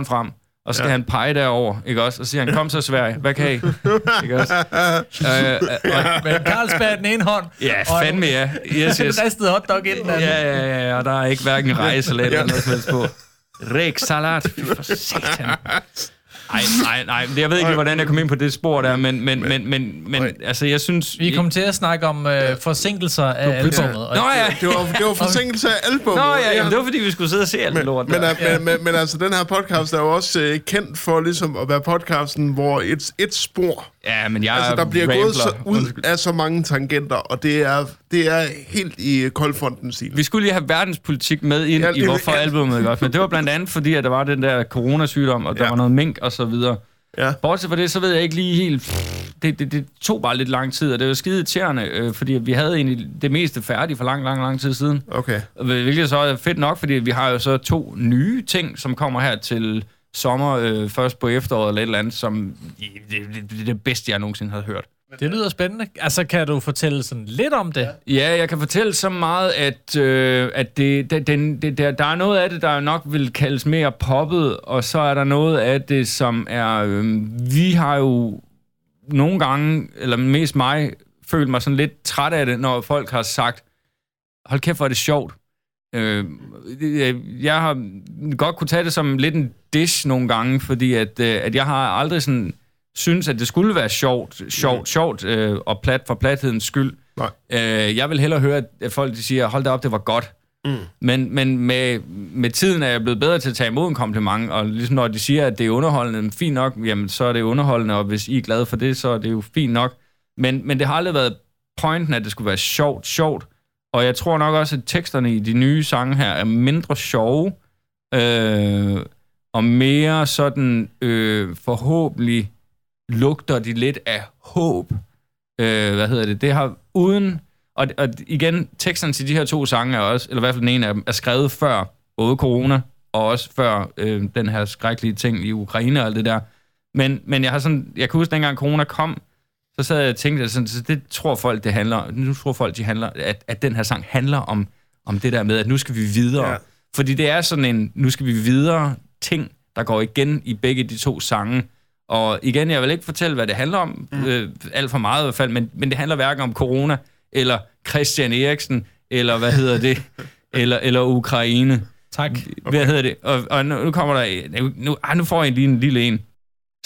frem, og så skal ja. han pege derover, ikke også? Og så siger han, kom så Sverige, hvad kan I? Ikke også? øh, øh, og, Med en Carlsberg den ene hånd. ja, og fandme ja. Yes, yes. ristet hotdog i den anden. Ja, ja, ja, og der er ikke hverken rejsesalat eller noget som helst på. Ræksalat, fy for satan. Nej, nej, nej, jeg ved ikke, hvordan jeg kom ind på det spor der, men, men, men, men, men altså, jeg synes... Vi kom til at snakke om øh, forsinkelser af albumet. og- Nå ja, Det var, det var forsinkelse af albummet. Nå ja, jamen, det var fordi, vi skulle sidde og se alt det lort Men, der. men, men, men, men altså, den her podcast er jo også øh, kendt for ligesom at være podcasten, hvor et, et spor Ja, men jeg Altså, der bliver rambler. gået så ud af så mange tangenter, og det er, det er helt i koldfondens stil. Vi skulle lige have verdenspolitik med ind Ja, ja, i det- hvorfor ja. albumet, også? Men det var blandt andet fordi, at der var den der coronasygdom, og der Ja. var noget mink og så videre. Ja. Bortset fra det, så ved jeg ikke lige helt... Det, det, det tog bare lidt lang tid, og det var skide irriterende, øh, fordi vi havde egentlig det meste færdigt for lang, lang, lang tid siden. Okay. Hvilket så er fedt nok, fordi vi har jo så to nye ting, som kommer her til sommer, øh, først på efteråret eller et eller andet, som det, det, det er det bedste, jeg nogensinde har hørt. Det lyder spændende. Altså, kan du fortælle sådan lidt om det? Ja, jeg kan fortælle så meget, at, øh, at det, det, den, det, der, der er noget af det, der nok vil kaldes mere poppet, og så er der noget af det, som er... Øh, vi har jo nogle gange, eller mest mig, følt mig sådan lidt træt af det, når folk har sagt, hold kæft, hvor er det sjovt. Øh, jeg- jeg har godt kunne tage det som lidt en dish nogle gange, fordi at, øh, at jeg har aldrig sådan synes, at det skulle være sjovt, sjovt, mm. sjovt øh, og plat for plathedens skyld. Nej. Øh, jeg vil hellere høre, at folk de siger, hold da op, det var godt. Mm. Men, men med, med tiden er jeg blevet bedre til at tage imod en kompliment, og ligesom når de siger, at det er underholdende, fint nok, jamen så er det underholdende, og hvis I er glade for det, så er det jo fint nok. Men, men det har aldrig været pointen, at det skulle være sjovt, sjovt. Og jeg tror nok også, at teksterne i de nye sange her er mindre sjove, øh, og mere sådan øh, forhåbentlig lugter de lidt af håb. Øh, hvad hedder det? Det har uden... Og, og igen, teksterne til de her to sange er også, eller i hvert fald den ene af dem, er skrevet før både corona, og også før øh, den her skrækkelige ting i Ukraine og alt det der. Men, men jeg har sådan, jeg kan huske, dengang corona kom, så sad jeg og tænkte, sådan, så det tror folk, det handler, nu tror folk, de handler, at, at den her sang handler om, om det der med, at nu skal vi videre. Ja. Fordi det er sådan en, nu skal vi videre ting, der går igen i begge de to sange. Og igen, jeg vil ikke fortælle, hvad det handler om, mm. øh, alt for meget i hvert fald, men, men det handler hverken om corona, eller Christian Eriksen, eller hvad hedder det, eller, eller Ukraine. Tak. Okay. Hvad hedder det? Og, og nu, nu kommer der... Nu, nu, ah, nu får jeg lige en lille en.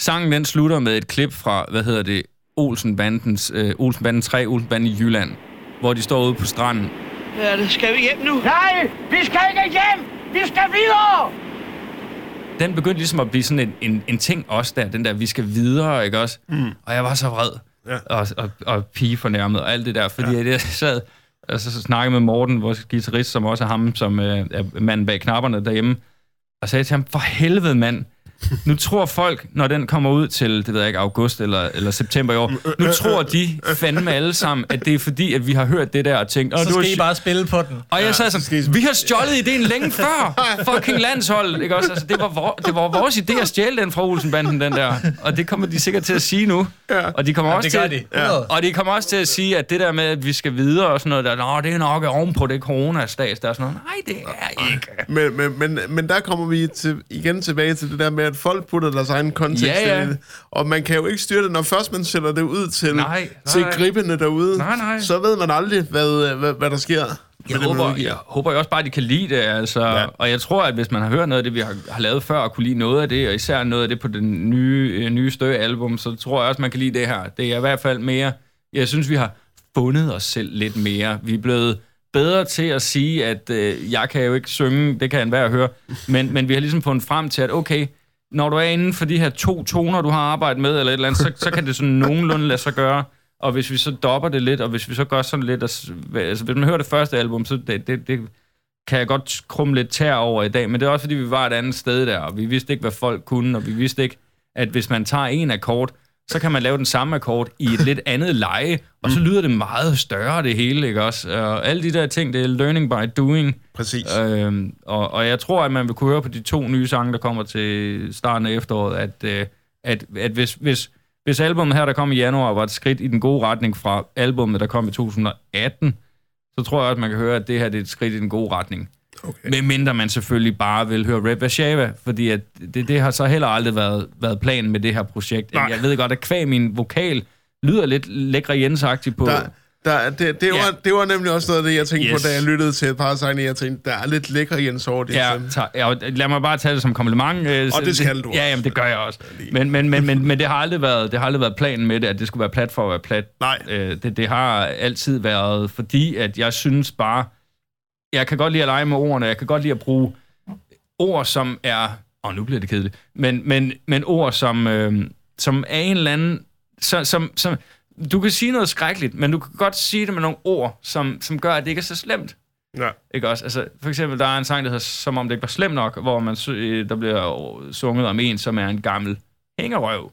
Sangen den slutter med et klip fra, hvad hedder det, Olsenbandens, øh, Olsenbanden 3, Olsenbanden i Jylland, hvor de står ude på stranden. Ja, det skal vi hjem nu. Nej, vi skal ikke hjem! Vi skal videre! Den begyndte ligesom at blive sådan en, en, en ting også der, den der, vi skal videre, ikke også? Mm. Og jeg var så vred, Ja. og, og, og pige fornærmet og alt det der, fordi ja. jeg sad og så, så snakkede med Morten, vores guitarist, som også er ham, som øh, er manden bag knapperne derhjemme, og sagde til ham, for helvede mand, nu tror folk, når den kommer ud til, det ved jeg ikke, august eller, eller september i år, nu tror de fandme alle sammen, at det er fordi, at vi har hørt det der og tænkt, "Åh, Så skal I bare spille på den. og jeg sad sådan, vi har stjålet ideen længe før fucking landshold, ikke også? Altså, det, var vor, det var vores idé at stjæle den fra Olsenbanden, den der. Og det kommer de sikkert til at sige nu. Ja. Og de kommer også det gør til, de. Ja. Og de kommer også til at sige, at det der med, at vi skal videre og sådan noget, der, Nå, det er nok ovenpå det coronastats, der er sådan noget. Nej, det er ikke. Men, men, men, men der kommer vi til, igen tilbage til det der med, at folk putter deres egen kontekst Ja, ja. i det. Og man kan jo ikke styre det, når først man sætter det ud til, Nej, til nej. gribende derude. Nej, nej. Så ved man aldrig, hvad, hvad, hvad der sker. Jeg håber, jeg håber jo også bare, at de kan lide det, altså. Ja. Ja. Og jeg tror, at hvis man har hørt noget af det, vi har, har lavet før, og kunne lide noget af det, og især noget af det på den nye, øh, nye Stø-album, så tror jeg også, man kan lide det her. Det er i hvert fald mere... Jeg synes, vi har fundet os selv lidt mere. Vi er blevet bedre til at sige, at øh, jeg kan jo ikke synge, det kan enhver høre, men, men vi har ligesom fundet frem til, at okay, når du er inden for de her to toner, du har arbejdet med, eller et eller andet, så, så kan det sådan nogenlunde lade sig gøre. Og hvis vi så dopper det lidt, og hvis vi så gør sådan lidt... at- Altså, hvis man hører det første album, så det, det, det kan jeg godt krumme lidt tær over i dag, men det er også, fordi vi var et andet sted der, og vi vidste ikke, hvad folk kunne, og vi vidste ikke, at hvis man tager en akkord, så kan man lave den samme akkord i et lidt andet leje, og så lyder det meget større, det hele, ikke også? Og alle de der ting, det er learning by doing. Præcis. Øhm, og, og jeg tror, at man vil kunne høre på de to nye sange, der kommer til starten af efteråret, at, øh, at, at hvis, hvis, hvis albumet her, der kom i januar, var et skridt i den gode retning fra albumet, der kom i 2018, så tror jeg også, man kan høre, at det her det er et skridt i den gode retning. Okay. Med mindre man selvfølgelig bare vil høre Red Vashava, fordi at det, det har så heller aldrig været, været planen med det her projekt. Nej. Jeg ved godt, at kvæg min vokal lyder lidt lækre jens på... Der, der, det, det, var, Ja. det var nemlig også noget af det, jeg tænkte Yes. på, da jeg lyttede til et par af sangene. Jeg tænkte, der er lidt lækre Jens over det. Ja, tak. ja, og lad mig bare tage det som kompliment. øh, så det skal du Ja, jamen, det gør jeg også. Men, men, men, men, men det, har aldrig været, det har aldrig været planen med det, at det skulle være plat for at være plat. Nej. Øh, det, det har altid været, fordi at jeg synes bare, jeg kan godt lide at lege med ordene, jeg kan godt lide at bruge ord, som er... Åh, nu bliver det kedeligt. Men, men, men ord, som, øh, som af en eller anden så, som, som, du kan sige noget skrækkeligt, men du kan godt sige det med nogle ord, som, som gør, at det ikke er så slemt. Ja. Ikke også? Altså, for eksempel, der er en sang, der hedder Som om det ikke var slemt nok, hvor man, øh, der bliver sunget om en, som er en gammel hængerøv.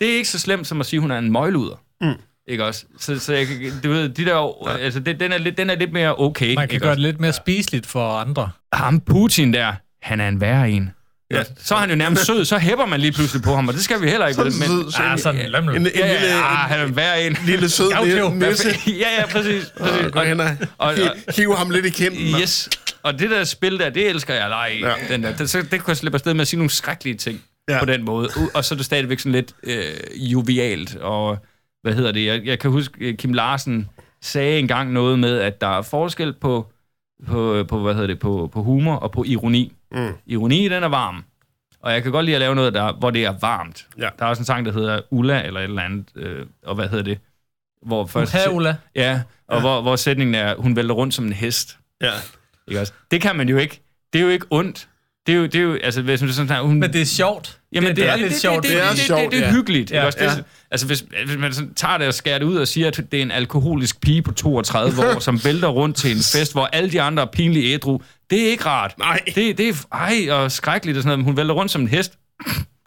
Det er ikke så slemt, som at sige, at hun er en møgluder. Mm. Ikke også? Så, så jeg, du ved, de der, ja. altså, det, den, er lidt, den er lidt mere okay. Man kan gøre også? det lidt mere spiseligt for andre. Ham Putin der, han er en værre en. Ja. Så er han jo nærmest sød, så hæpper man lige pludselig på ham, og det skal vi heller ikke. Sådan men, sød, så Ja, sådan en. En, en, ja, lille, ja, en, han er en værre en. lille sød lille nisse. ja, ja, præcis. præcis. Gå hen og og- hi- hive ham lidt i kinden. Yes. Og det der spil der, det elsker jeg lege. Ja. Den der. Det, så, det kunne jeg slippe afsted med at sige nogle skrækkelige ting Ja. på den måde. Og så er det stadigvæk sådan lidt øh, jovialt. Og hvad hedder det? Jeg, jeg kan huske, øh, Kim Larsen sagde engang noget med, at der er forskel på, på, på hvad hedder det, på, på humor og på ironi. Mm. Ironi, den er varm. Og jeg kan godt lide at lave noget, der, hvor det er varmt. Ja. Der er også en sang, der hedder Ulla, eller et eller andet. Øh, og hvad hedder det? Hvor først, Uha, Ulla. Ja, og ja. Hvor, hvor sætningen er, hun vælter rundt som en hest. Ja. Ikke også? Det kan man jo ikke. Det er jo ikke ondt. Det er jo, det er jo altså, hvis man sådan, hun, Men det er sjovt. Jamen, det, det er lidt sjovt. Det, Det det, er det, det, sjovt, det, det er hyggeligt. Ja. Også? Det, Ja. er- Altså, hvis, hvis man sådan tager det og skærer det ud og siger, at det er en alkoholisk pige på 32 år, som vælter rundt til en fest, hvor alle de andre er pinligt ædru, det er ikke rart. Nej. Det, det er ej, og skrækkeligt og sådan noget, men hun vælter rundt som en hest.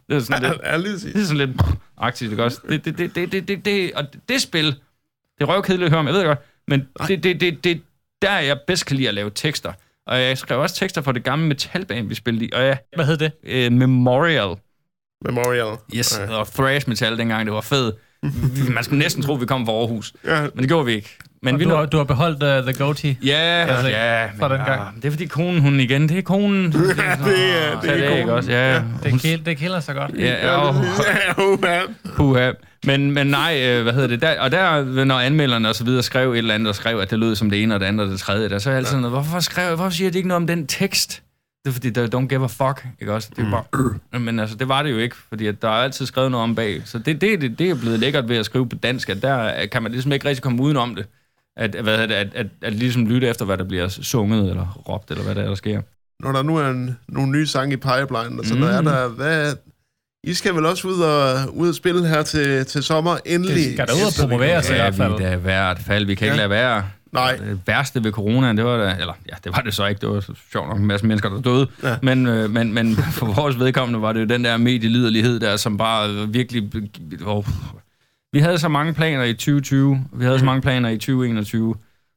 Det er sådan lidt, sige. det er sådan lidt aktivt, ikke også? Det, det, det, det, det, det, det, og det spil, det er røvkedeligt at høre om, jeg ved det godt, men det, det, det, det, der er jeg bedst kan lide at lave tekster. Og jeg skrev også tekster for det gamle metalband, vi spillede i, og ja, Hvad hed det? øh, Memorial. Memorial. Yes, Ja. og thrash metal dengang, det var fedt. Vi- Man skulle næsten tro, vi kom fra Aarhus. Ja. Men det gjorde vi ikke. Men Og vi du, har, du har beholdt uh, the goatee. Ja, Altså, ja, fra men, den gang. ah, det er fordi konen, hun igen, det er konen. Det, det er- det er det ikke konen. også, ja. ja. Det, kæl, det kælder sig godt. Ja, Ja, uha. puha. Men, men nej, øh, hvad hedder det? Der, og der, når anmelderne og så videre skrev et eller andet, og skrev, at det lød som det ene og det andet og det tredje, der så er jeg altid sådan, hvorfor, skrev, hvorfor siger de ikke noget om den tekst? Det er fordi, der don't give a fuck, ikke også? Det er bare, øh. Men altså, det var det jo ikke, fordi at der er altid skrevet noget om bag. Så det, det, det, det er blevet lækkert ved at skrive på dansk, at der kan man ligesom ikke rigtig komme udenom det. At, hvad hedder det, at, at, at ligesom lytte efter, hvad der bliver sunget eller råbt, eller hvad der, er, der sker. Når der nu er en, nogle nye sange i pipeline, og sådan Mm. noget, er der, hvad, I skal vel også ud og, ud og spille her til, til sommer, endelig. Det skal da ud og promovere sig. i Ja, hvert fald. er i hvert fald. Vi kan ikke Ja. lade være. Nej. Det værste ved coronaen, det var da, eller ja, det var det så ikke, det var så sjovt nok en masse mennesker, der døde, Ja. ja. men, øh, men, men for vores vedkommende var det jo den der medieliderlighed der, som bare virkelig... Oh, vi havde så mange planer i 2020, vi havde så mange planer i 2021,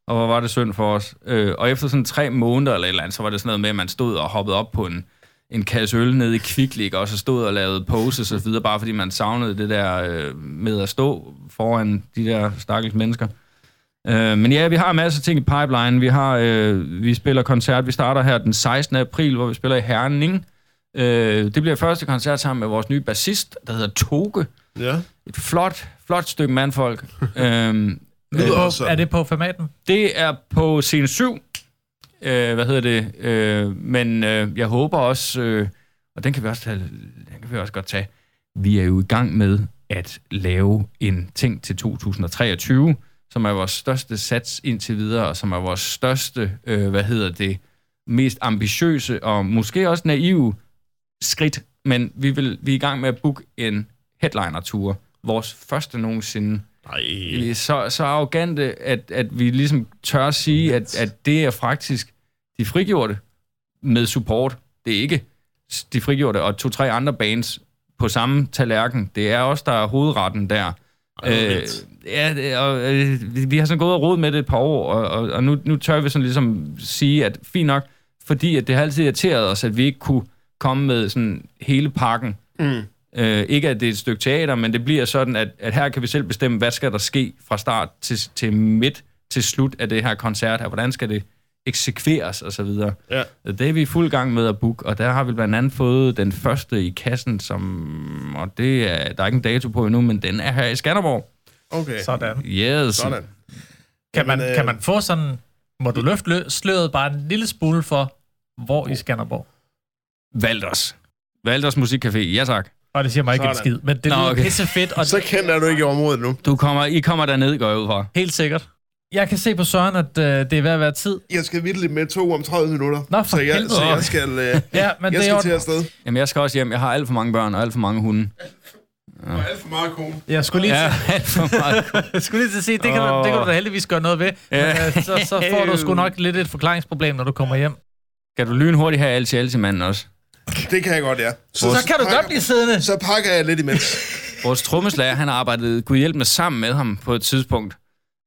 og hvor var det synd for os. Øh, og efter sådan tre måneder eller et eller andet, så var det sådan noget med, at man stod og hoppede op på en, en kasse øl nede i Kvicklig, og så stod og lavede poses og så videre, bare fordi man savnede det der øh, med at stå foran de der stakkels mennesker. Øh, men ja, vi har masser af ting i pipeline. Vi har øh, vi spiller koncert. Vi starter her den 16. april, hvor vi spiller i Herning. Øh, det bliver første koncert sammen med vores nye bassist, der hedder Toge. Ja. Et flot, flot stykke mandfolk. øhm, Lyder På, er det på formaten? det er på scene 7. Øh, hvad hedder det? Øh, men øh, jeg håber også, øh, og den kan vi også tage, den kan vi også godt tage. Vi er jo i gang med at lave en ting til 2023, som er vores største sats indtil videre, og som er vores største, øh, hvad hedder det, mest ambitiøse og måske også naive skridt. Men vi, vil, vi er i gang med at booke en headliner-tour. Vores første nogensinde Nej. så, så arrogante, at, at vi ligesom tør at sige, at, at det er faktisk de frigjorte med support. Det er ikke de frigjorte og to-tre andre bands på samme tallerken. Det er også der er hovedretten der. Ej, Øh, ja, og, øh, vi- vi har sådan gået og rodet med det et par år, og, og, og nu, nu tør vi sådan ligesom sige, at fint nok, fordi at det har altid irriteret os, at vi ikke kunne komme med sådan hele pakken. Mm. Øh, ikke at det er et stykke teater, men det bliver sådan, at, at her kan vi selv bestemme, hvad skal der ske fra start til, til midt til slut af det her koncert her. Hvordan skal det eksekveres og så videre. Ja. Det er vi i fuld gang med at booke, og der har vi blandt andet fået den første i kassen, som, og det er, der er ikke en dato på endnu, men den er her i Skanderborg. Okay. Sådan. Yes. Sådan. Kan man, Jamen, øh, kan man få sådan... Må du løfte lø- sløret bare en lille smule for, hvor i Skanderborg? Valders. Valders Musikcafé, ja tak. Og det siger mig ikke en skid, men det Nå, lyder okay. pisse fedt, og Så kender du ikke området nu. Du kommer, I kommer derned, går jeg ud fra. helt sikkert. Jeg kan se på Søren, at øh, det er ved at være tid. Jeg skal virkelig med to om 30 minutter. Nå, for så jeg, helvede. så jeg skal, øh, Ja, men jeg det er skal jo... til afsted. Jamen, jeg skal også hjem. Jeg har alt for mange børn og alt for mange hunde. Det var alt for meget kone. Jeg skulle lige, Ja, ja. alt for meget. jeg skulle lige til at sige, det kan, du, det kan du da heldigvis gøre noget ved. Men, Ja. øh, så, så får du sgu nok lidt et forklaringsproblem, når du kommer hjem. Kan du lynhurtigt have alt til manden også? Det kan jeg godt, ja. Så, så kan du godt blive siddende. Så pakker jeg lidt imens. Vores trommeslager, han arbejdede Gud hjælp med sammen med ham på et tidspunkt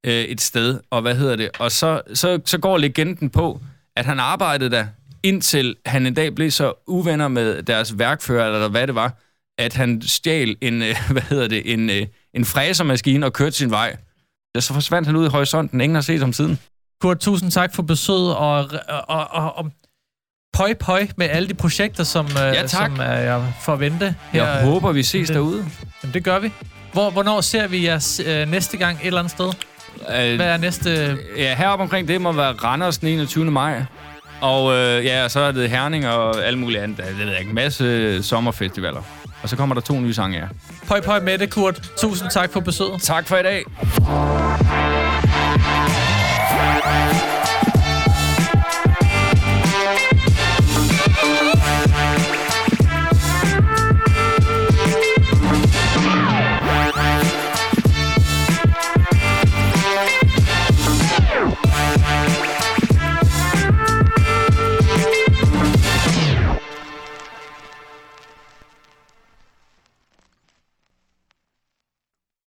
øh, et sted, og hvad hedder det? Og så, så, så går legenden på, at han arbejdede der, indtil han en dag blev så uvenner med deres værkfører, eller hvad det var, at han stjal en, øh, hvad hedder det, en, øh, en fræsermaskine og kørte sin vej. Ja, så forsvandt han ud i horisonten. Ingen har set ham siden. Kurt, tusind tak for besøget, og, og, og, og pøj pøj med alle de projekter, som, ja, tak. som er jeg forvente. Her, Jeg håber, vi ses det- derude. Jamen, det gør vi. Hvor, hvornår ser vi jer øh, næste gang et eller andet sted? Øh, Hvad er næste... Ja, heroppe omkring det må være Randers den 21. maj. Og øh, ja, så er det Herning og alt muligt andet. Det ved jeg ikke. En masse sommerfestivaler. Og så kommer der to nye sange, ja. Pøj pøj med det, Kurt. Tusind tak for besøget. Tak for i dag.